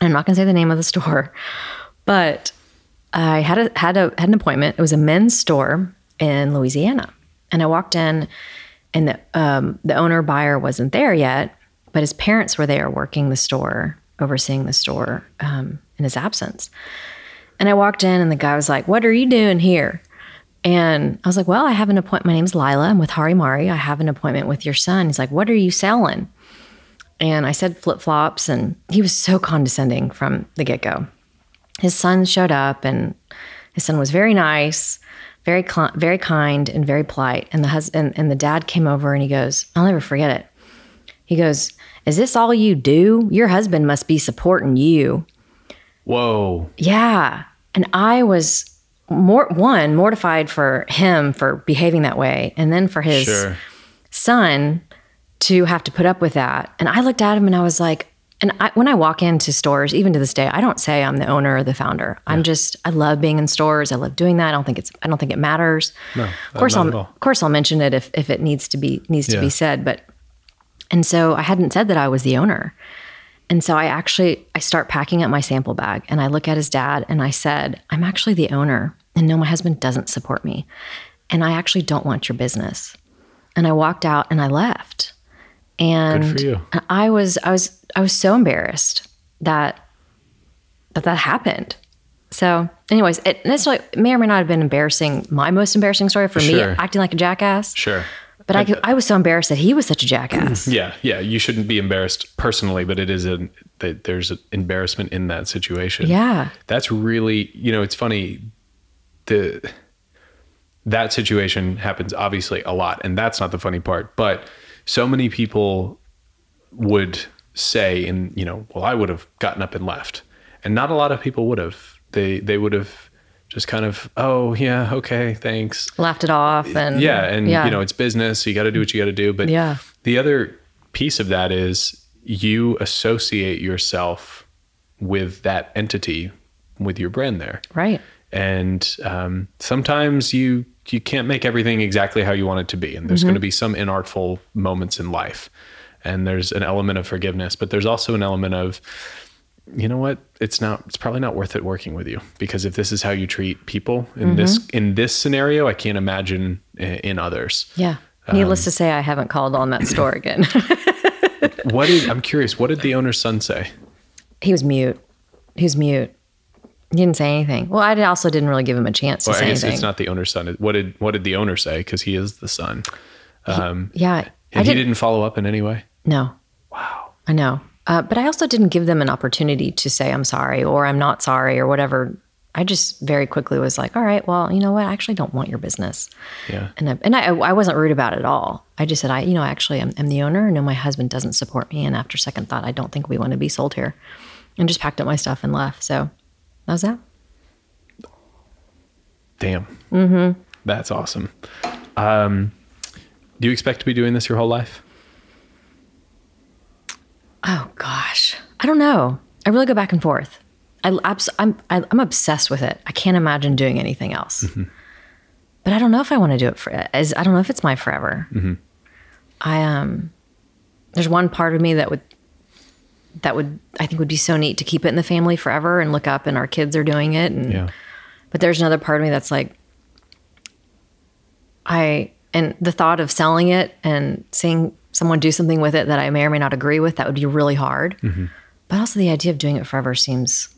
I'm not going to say the name of the store, but I had a had a had an appointment. It was a men's store in Louisiana, and I walked in, and the um, the owner buyer wasn't there yet, but his parents were there working the store, overseeing the store um, in his absence. And I walked in, and the guy was like, "What are you doing here?" And I was like, "Well, I have an appointment. My name's Lila. I'm with Hari Mari. I have an appointment with your son." He's like, "What are you selling?" And I said flip flops, and he was so condescending from the get go his son showed up and his son was very nice very cl- very kind and very polite and the husband and the dad came over and he goes i'll never forget it He goes, Is this all you do? Your husband must be supporting you. Whoa. Yeah. And I was more one mortified for him for behaving that way and then for his Sure. son to have to put up with that. And I looked at him and I was like, and I, when I walk into stores, even to this day, I don't say I'm the owner or the founder. I'm just I love being in stores. I love doing that. I don't think it's I don't think it matters. No, of uh, course not I'll of course I'll mention it if if it needs to be needs to be said. But and so I hadn't said that I was the owner. And so I actually I start packing up my sample bag and I look at his dad and I said, I'm actually the owner. And no, my husband doesn't support me. And I actually don't want your business. And I walked out and I left. And for you. I was I was I was so embarrassed that that that happened. So, anyways, it necessarily may or may not have been embarrassing. My most embarrassing story for me, acting like a jackass. Sure. But I, could- I was so embarrassed that he was such a jackass. Yeah, yeah. You shouldn't be embarrassed personally, but it is a that there's an embarrassment in that situation. Yeah. That's really, you know, it's funny. The that situation happens obviously a lot, and that's not the funny part. But so many people would say, and you know, well, I would have gotten up and left, and not a lot of people would have. They they would have just kind of, oh yeah, okay, thanks. Laughed it off and Yeah, and yeah. you know, it's business. So you got to do what you got to do. But Yeah. the other piece of that is you associate yourself with that entity, with your brand there, right. and um, sometimes you you can't make everything exactly how you want it to be, and there's Mm-hmm. going to be some inartful moments in life, and there's an element of forgiveness, but there's also an element of you know what it's not it's probably not worth it working with you because if this is how you treat people in this Mm-hmm. in this scenario i can't imagine in others Yeah. Um, Needless to say, I haven't called on that store again. what did i'm curious what did the owner's son say he was mute. He was mute. He didn't say anything. Well, I also didn't really give him a chance to well, i say guess anything. it's not the owner's son what did what did the owner say because he is the son um yeah. I and he didn't. didn't follow up in any way No, wow I know. Uh, but I also didn't give them an opportunity to say I'm sorry or I'm not sorry or whatever. I just very quickly was like, all right, well, you know what? I actually don't want your business. yeah And I, and I, I wasn't rude about it at all. I just said, I, you know, actually, I'm, I'm the owner. No, my husband doesn't support me. And after second thought, I don't think we want to be sold here. And just packed up my stuff and left. So that was that. damn mm-hmm. that's awesome um do you expect to be doing this your whole life Oh gosh, I don't know. I really go back and forth. I, I'm I, I'm obsessed with it. I can't imagine doing anything else. But I don't know if I want to do it for. As I don't know if it's my forever. I um, there's one part of me that would that would I think would be so neat to keep it in the family forever and look up and our kids are doing it and yeah but there's another part of me that's like, I, and the thought of selling it and seeing someone do something with it that I may or may not agree with, that would be really hard. But also the idea of doing it forever seems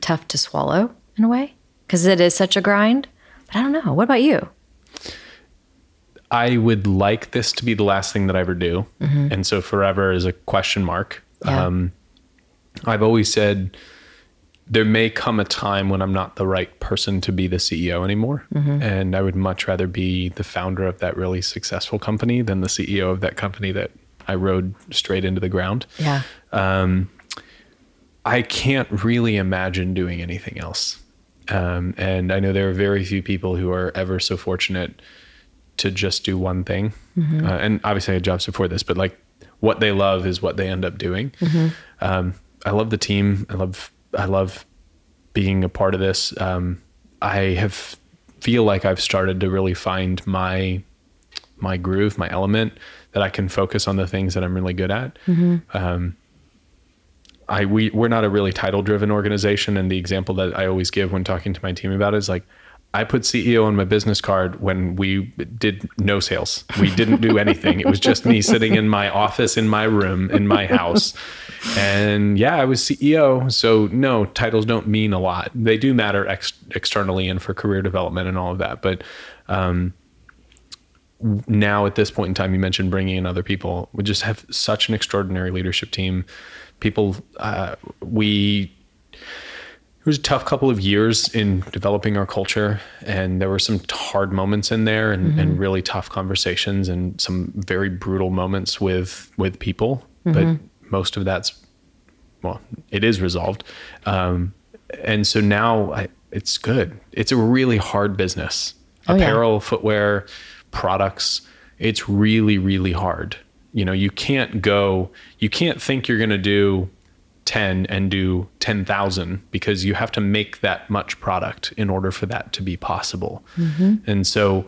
tough to swallow in a way because it is such a grind. But I don't know. What about you? I would like this to be the last thing that I ever do. And so forever is a question mark. Yeah. Um, I've always said there may come a time when I'm not the right person to be the CEO anymore. And I would much rather be the founder of that really successful company than the CEO of that company that I rode straight into the ground. Yeah. I can't really imagine doing anything else. Um, and I know there are very few people who are ever so fortunate to just do one thing. Uh, and obviously, I had jobs before this, but like what they love is what they end up doing. Um, I love the team. I love I love being a part of this. Um, I have feel like I've started to really find my my groove, my element that I can focus on the things that I'm really good at. Um, I we we're not a really title driven organization, and the example that I always give when talking to my team about it is like. I put CEO on my business card when we did no sales. We didn't do anything. It was just me sitting in my office, in my room, in my house. And yeah, I was CEO. So no, titles don't mean a lot. They do matter ex- externally and for career development and all of that. But um, now at this point in time, you mentioned bringing in other people. We just have such an extraordinary leadership team. People, uh, we it was a tough couple of years in developing our culture and there were some hard moments in there and, and really tough conversations and some very brutal moments with with people but most of that's well it is resolved. Um, and so now I, it's good. It's a really hard business. Oh, yeah. apparel footwear products it's really really hard. You know you can't go you can't think you're going to do 10 and do 10,000 because you have to make that much product in order for that to be possible. Mm-hmm. And so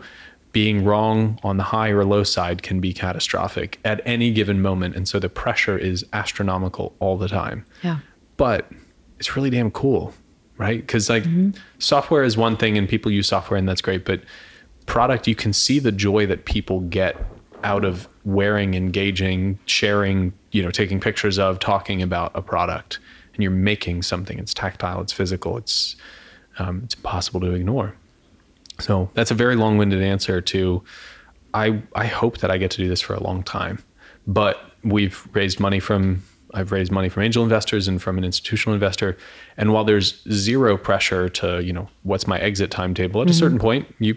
being wrong on the high or low side can be catastrophic at any given moment. And so the pressure is astronomical all the time. Yeah. But it's really damn cool, right? Because like mm-hmm. software is one thing and people use software and that's great. But product, you can see the joy that people get out of wearing, engaging, sharing, you know, taking pictures of, talking about a product, and you're making something. It's tactile, it's physical, it's um, it's impossible to ignore. So that's a very long-winded answer to. I I hope that I get to do this for a long time, but we've raised money from I've raised money from angel investors and from an institutional investor, and while there's zero pressure to you know what's my exit timetable at a certain point you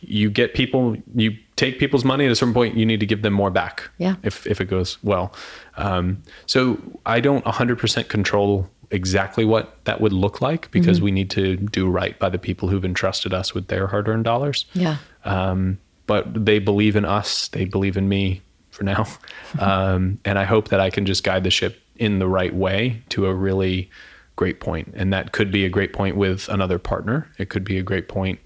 you get people you take people's money at a certain point you need to give them more back Yeah. if if it goes well um, so i don't 100% control exactly what that would look like because we need to do right by the people who've entrusted us with their hard-earned dollars Yeah. um, but they believe in us they believe in me for now um, and i hope that i can just guide the ship in the right way to a really great point. point and that could be a great point with another partner it could be a great point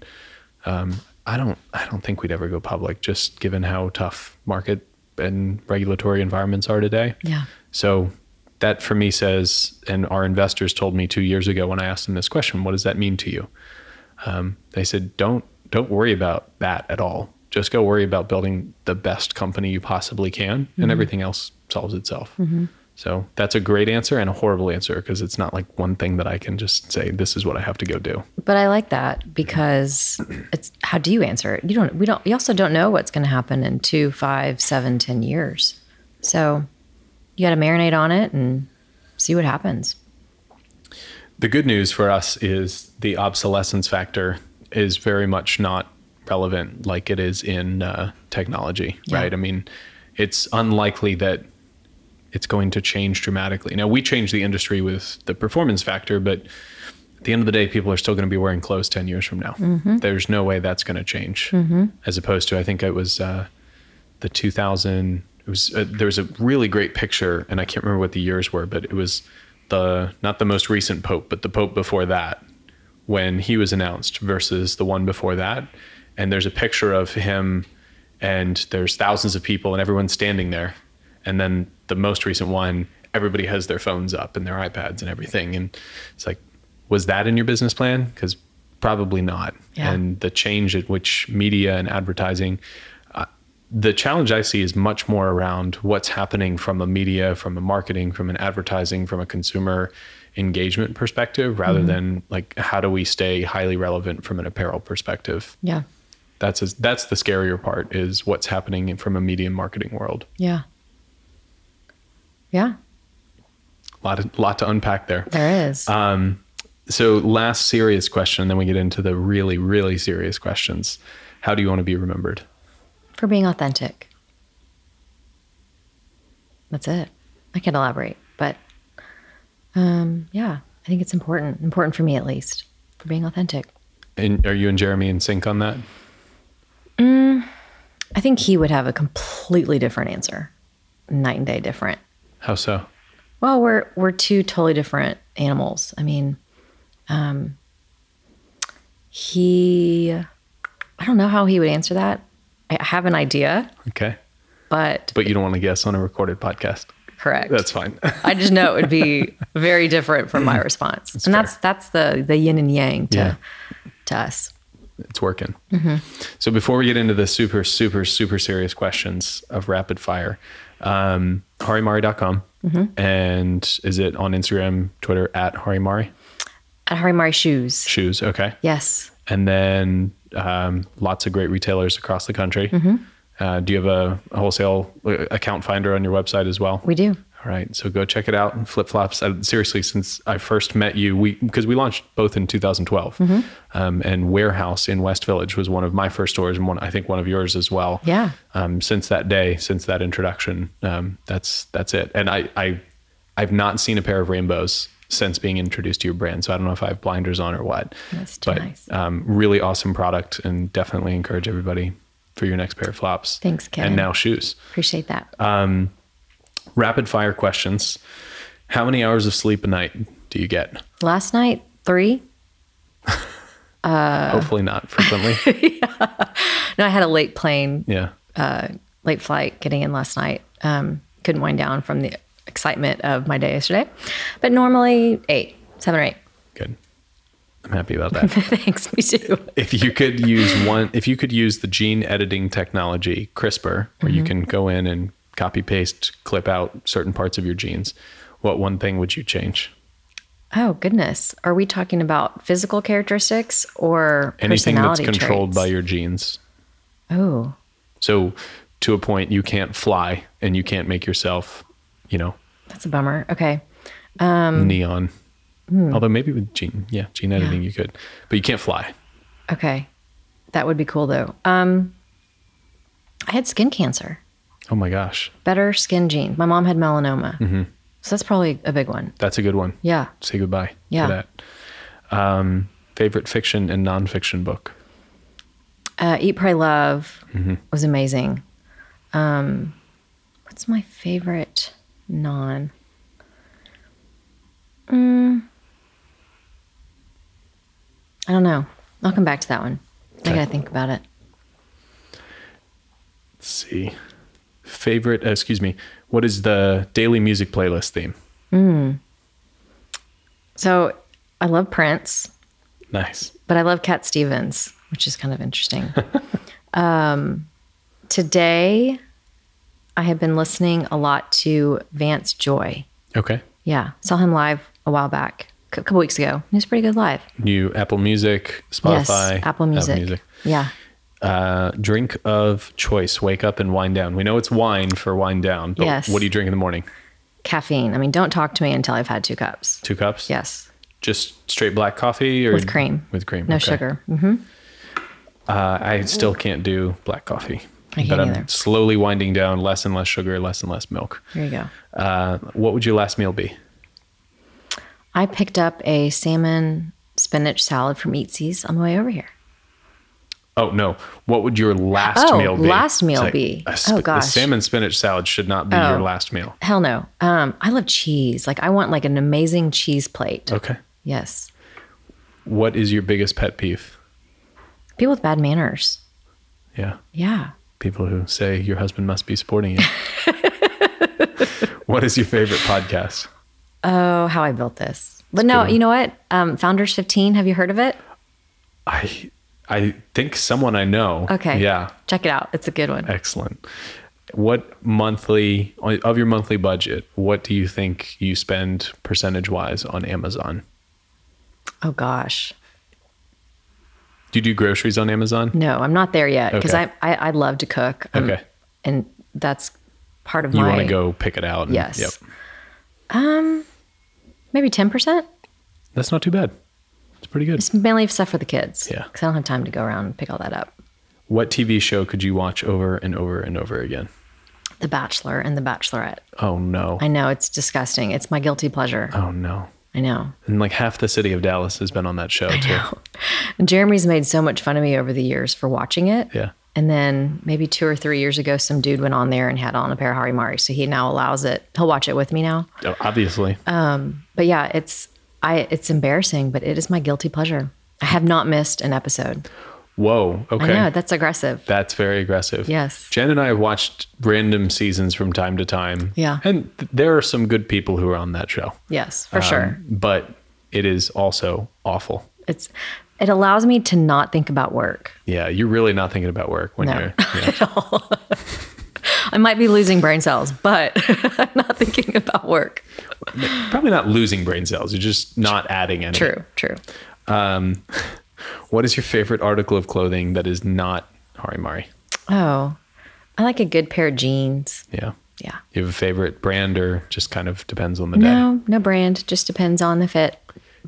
um, i don't i don't think we'd ever go public just given how tough market and regulatory environments are today Yeah. so that for me says, and our investors told me two years ago when I asked them this question, what does that mean to you? Um, they said, don't don't worry about that at all. Just go worry about building the best company you possibly can, and everything else solves itself. So that's a great answer and a horrible answer because it's not like one thing that I can just say, this is what I have to go do. But I like that because it's how do you answer it? You don't. We don't. We also don't know what's going to happen in two, five, seven, ten years. So you got to marinate on it and see what happens. The good news for us is the obsolescence factor is very much not relevant like it is in uh, technology, Yeah. right? I mean, it's unlikely that it's going to change dramatically. Now, we changed the industry with the performance factor, but at the end of the day, people are still going to be wearing clothes 10 years from now. There's no way that's going to change. As opposed to, I think it was uh, the 2000, it was, uh, there was a really great picture, and I can't remember what the years were, but it was the, not the most recent Pope, but the Pope before that when he was announced versus the one before that. And there's a picture of him, and there's thousands of people, and everyone's standing there. And then the most recent one, everybody has their phones up and their iPads and everything. And it's like, was that in your business plan? Because probably not. Yeah. And the change at which media and advertising, uh, the challenge I see is much more around what's happening from a media, from a marketing, from an advertising, from a consumer engagement perspective, rather than like how do we stay highly relevant from an apparel perspective. Yeah. That's a, that's the scarier part is what's happening from a media and marketing world. Yeah. Yeah. A lot of, lot to unpack there. There is. Um, so last serious question, then we get into the really, really serious questions. How do you want to be remembered? for being authentic. That's it. I can elaborate, but um, yeah, I think it's important. Important for me, at least, for being authentic. And are you and Jeremy in sync on that? I think he would have a completely different answer, night and day different. How so? Well, we're we're two totally different animals. I mean, um, he, I don't know how he would answer that. I have an idea, Okay. but But you don't want to guess on a recorded podcast. correct. That's fine. I just know it would be very different from my response, and that's that's the the yin and yang to Yeah. to us. it's working. So before we get into the super, super, super serious questions of rapid fire, um, harimari.com. And is it on Instagram, Twitter at harimari? At Harimari Shoes, Shoes. Okay. yes, and then um, lots of great retailers across the country. Uh, do you have a, a wholesale uh, account finder on your website as well? we do. All right, so go check it out. Flip flops. Seriously, since I first met you, we because we launched both in 2012, Mm-hmm. um, and Warehouse in West Village was one of my first stores, and one I think one of yours as well. Yeah. Um, since that day, since that introduction, um, that's that's it. And I I I've not seen a pair of rainbows since being introduced to your brand, so I don't know if I have blinders on or what. That's too but nice. um, really awesome product, and definitely encourage everybody for your next pair of flops. Thanks, Ken. And now shoes Appreciate that. Uh, rapid fire questions. How many hours of sleep a night do you get? Last night, three. uh, Hopefully not frequently. No, I had a late plane, yeah. uh, late flight getting in last night. Um, couldn't wind down from the excitement of my day yesterday. But normally, eight, seven or eight. Good. I'm happy about that. Thanks, me too. if you could use one, if you could use the gene editing technology, CRISPR, where you can go in and copy paste, clip out certain parts of your genes, what one thing would you change? Oh, goodness. Are we talking about physical characteristics or Anything that's controlled traits? by your genes. Oh, So, to a point, you can't fly and you can't make yourself, you know, that's a bummer. Okay. neon. Hmm. Although maybe with gene, yeah, gene editing you could, but you can't fly. Okay. That would be cool though. Um I had skin cancer. Oh my gosh, Better skin gene. My mom had melanoma. Mm-hmm. So that's probably a big one. that's a good one. Yeah. Say goodbye Yeah. to that. Um, favorite fiction and nonfiction book. Uh, Eat, Pray, Love Mm-hmm. was amazing. Um, what's my favorite non? Mm, I don't know. I'll come back to that one. I gotta think about it. Let's see. Favorite, uh, excuse me. What is the daily music playlist theme? So I love Prince. Nice. but I love Cat Stevens, which is kind of interesting. um, today, I have been listening a lot to Vance Joy. Okay. Yeah, saw him live a while back, a couple weeks ago. He was pretty good live. New Apple Music, Spotify, yes, Apple Music. Yeah, Uh, drink of choice. Wake up and wind down. We know it's wine for wind down, but Yes. what do you drink in the morning? caffeine. I mean, don't talk to me until I've had two cups. Two cups. Yes, Just straight black coffee or with cream. With cream. No okay. sugar. hmm Uh, I still can't do black coffee. I but I'm either. slowly winding down. Less and less sugar, less and less milk. There you go. Uh, what would your last meal be? I picked up a salmon spinach salad from Eatzi's on the way over here. Oh no! What would your last Oh, meal be? last meal It's be? a Oh, gosh. The salmon spinach salad should not be your Oh. last meal. Hell no. Um, I love cheese. Like I want like an amazing cheese plate. Okay. Yes. What is your biggest pet peeve? People with bad manners. Yeah. Yeah. People who say your husband must be supporting you. what is your favorite podcast? Oh, how I built this. But no, you know what? Um, Founders 15, have you heard of it? I I think someone I know. Okay. Yeah. Check it out. It's a good one. Excellent. What monthly of your monthly budget? What do you think you spend percentage wise on Amazon? Oh gosh. Do you do groceries on Amazon? No, I'm not there yet because Okay. I, I I love to cook. Um, Okay. And that's part of You my You want to go pick it out? and- Yes. Yep. um maybe 10%. That's not too bad. It's pretty good. It's mainly stuff for the kids. Yeah. Because I don't have time to go around and pick all that up. What TV show could you watch over and over and over again? The Bachelor and The Bachelorette. Oh no. I know it's disgusting. It's my guilty pleasure. Oh no. I know. And like half the city of Dallas has been on that show too. And Jeremy's made so much fun of me over the years for watching it. Yeah. And then maybe two or three years ago, some dude went on there and had on a pair of Hari Mari. So he now allows it. He'll watch it with me now. Oh, Obviously. Um, But yeah, it's I it's embarrassing, but it is my guilty pleasure. I have not missed an episode. Whoa. Okay. know that's aggressive. That's very aggressive. Yes. Jen and I have watched random seasons from time to time. Yeah. And th- there are some good people who are on that show. Yes, for Um, sure. But it is also awful. It's it allows me to not think about work. Yeah. You're really not thinking about work when No. you're. Yeah. I might be losing brain cells, but I'm not thinking about work. Probably not losing brain cells. You're just not adding any. True, true. Um, what is your favorite article of clothing that is not Harimari? Oh, I like a good pair of jeans. Yeah. Yeah. You have a favorite brand or just kind of depends on the day? No, no brand. Just depends on the fit.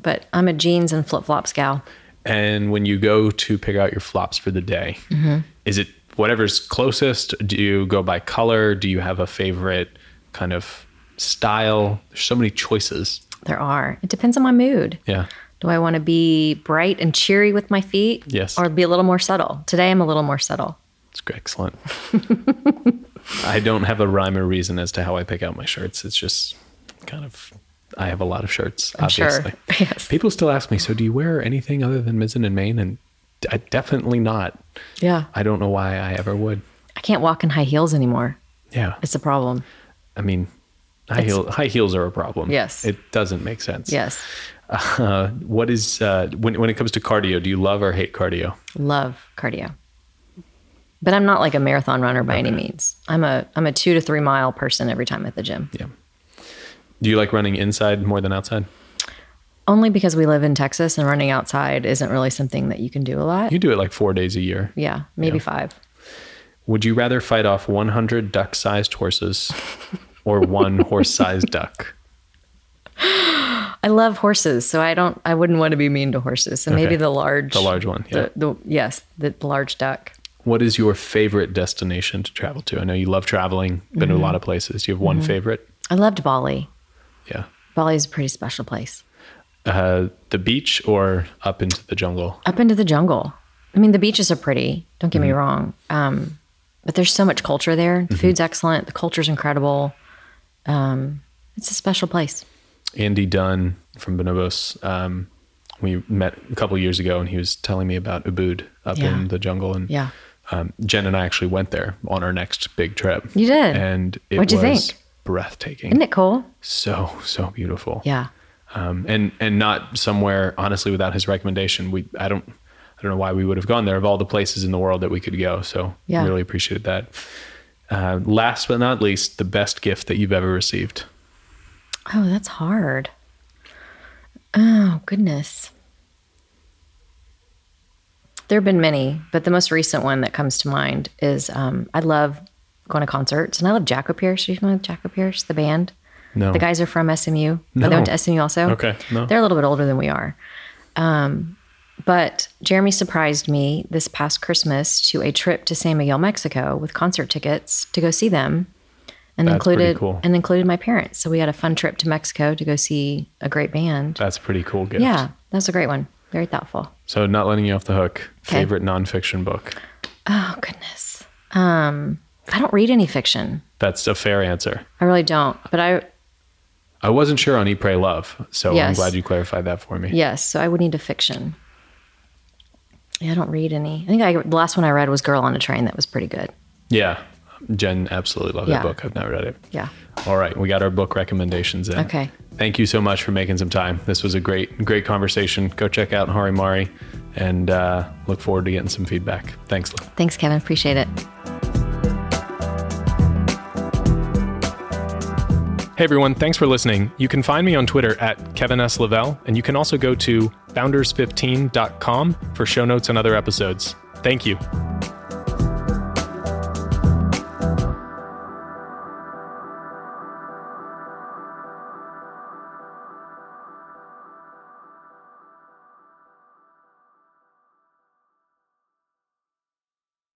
But I'm a jeans and flip flops gal. And when you go to pick out your flops for the day, Mm-hmm. is it whatever's closest? Do you go by color? Do you have a favorite kind of style? There's so many choices. There are. It depends on my mood. Yeah. Do I want to be bright and cheery with my feet? Yes. Or be a little more subtle? Today I'm a little more subtle. It's excellent. I don't have a rhyme or reason as to how I pick out my shirts. It's just kind of, I have a lot of shirts, I'm obviously. sure. Yes. People still ask me, so do you wear anything other than Mizzen and Main? And I definitely not. Yeah. I don't know why I ever would. I can't walk in high heels anymore. Yeah. It's a problem. I mean, high, heel, high heels are a problem. Yes. It doesn't make sense. Yes. Uh, what is, uh, when, when it comes to cardio, do you love or hate cardio? Love cardio. But I'm not like a marathon runner by any means. I'm a I'm a 2 to 3 mile person every time at the gym. Yeah. Do you like running inside more than outside? Only because we live in Texas and running outside isn't really something that you can do a lot. You do it like four days a year. Yeah, maybe Yeah. 5. Would you rather fight off 100 duck sized horses or one horse sized duck? I love horses, so I don't I wouldn't want to be mean to horses. So maybe the large The large one, yeah. The, the yes, the large duck. What is your favorite destination to travel to? I know you love traveling, been to Mm-hmm. a lot of places. Do you have one favorite? I loved Bali. Yeah. Bali is a pretty special place. Uh, the beach or up into the jungle? Up into the jungle. I mean, the beaches are pretty. Don't get me Mm-hmm. wrong. Um, but there's so much culture there. The food's excellent. The culture's incredible. Um, it's a special place. Andy Dunn from Bonobos. Um, we met a couple years ago, and he was telling me about Ubud up Yeah. in the jungle. And Yeah. um, Jen and I actually went there on our next big trip. You did? and it What'd you was think? breathtaking. Isn't it cool? so so beautiful. Yeah. Um, and and not somewhere honestly without his recommendation. We I don't I don't know why we would have gone there of all the places in the world that we could go. So Yeah. really appreciated that. Uh, last but not least, the best gift that you've ever received. Oh, that's hard. Oh, goodness. There have been many, but the most recent one that comes to mind is um, I love going to concerts and I love Jackopierce. Are you familiar with Jackopierce, the band? No, The guys are from SMU. No. they went to SMU also. Okay, no. They're a little bit older than we are. Um, but Jeremy surprised me this past Christmas to a trip to San Miguel, Mexico, with concert tickets to go see them, and That's included cool. and included my parents. So we had a fun trip to Mexico to go see a great band. that's a pretty cool gift. Yeah, That's a great one. Very thoughtful. So not letting you off the hook. Okay. Favorite nonfiction book. Oh goodness. Um, I don't read any fiction. That's a fair answer. I really don't. But I I wasn't sure on Eat, Pray, Love, so I'm glad you clarified that for me. Yes, so I would need a fiction. Yeah, I don't read any. I think I, the last one I read was Girl on a Train. That was pretty good. Yeah. Jen absolutely loved Yeah. that book. I've not read it. Yeah. All right, we got our book recommendations in. Okay. Thank you so much for making some time. This was a great, great conversation. Go check out Hari Mari, and uh, look forward to getting some feedback. Thanks. Thanks, Kevin. Appreciate it. Hey everyone, thanks for listening. You can find me on Twitter at Kevin S. Lavelle, and you can also go to founders15.com for show notes and other episodes. Thank you.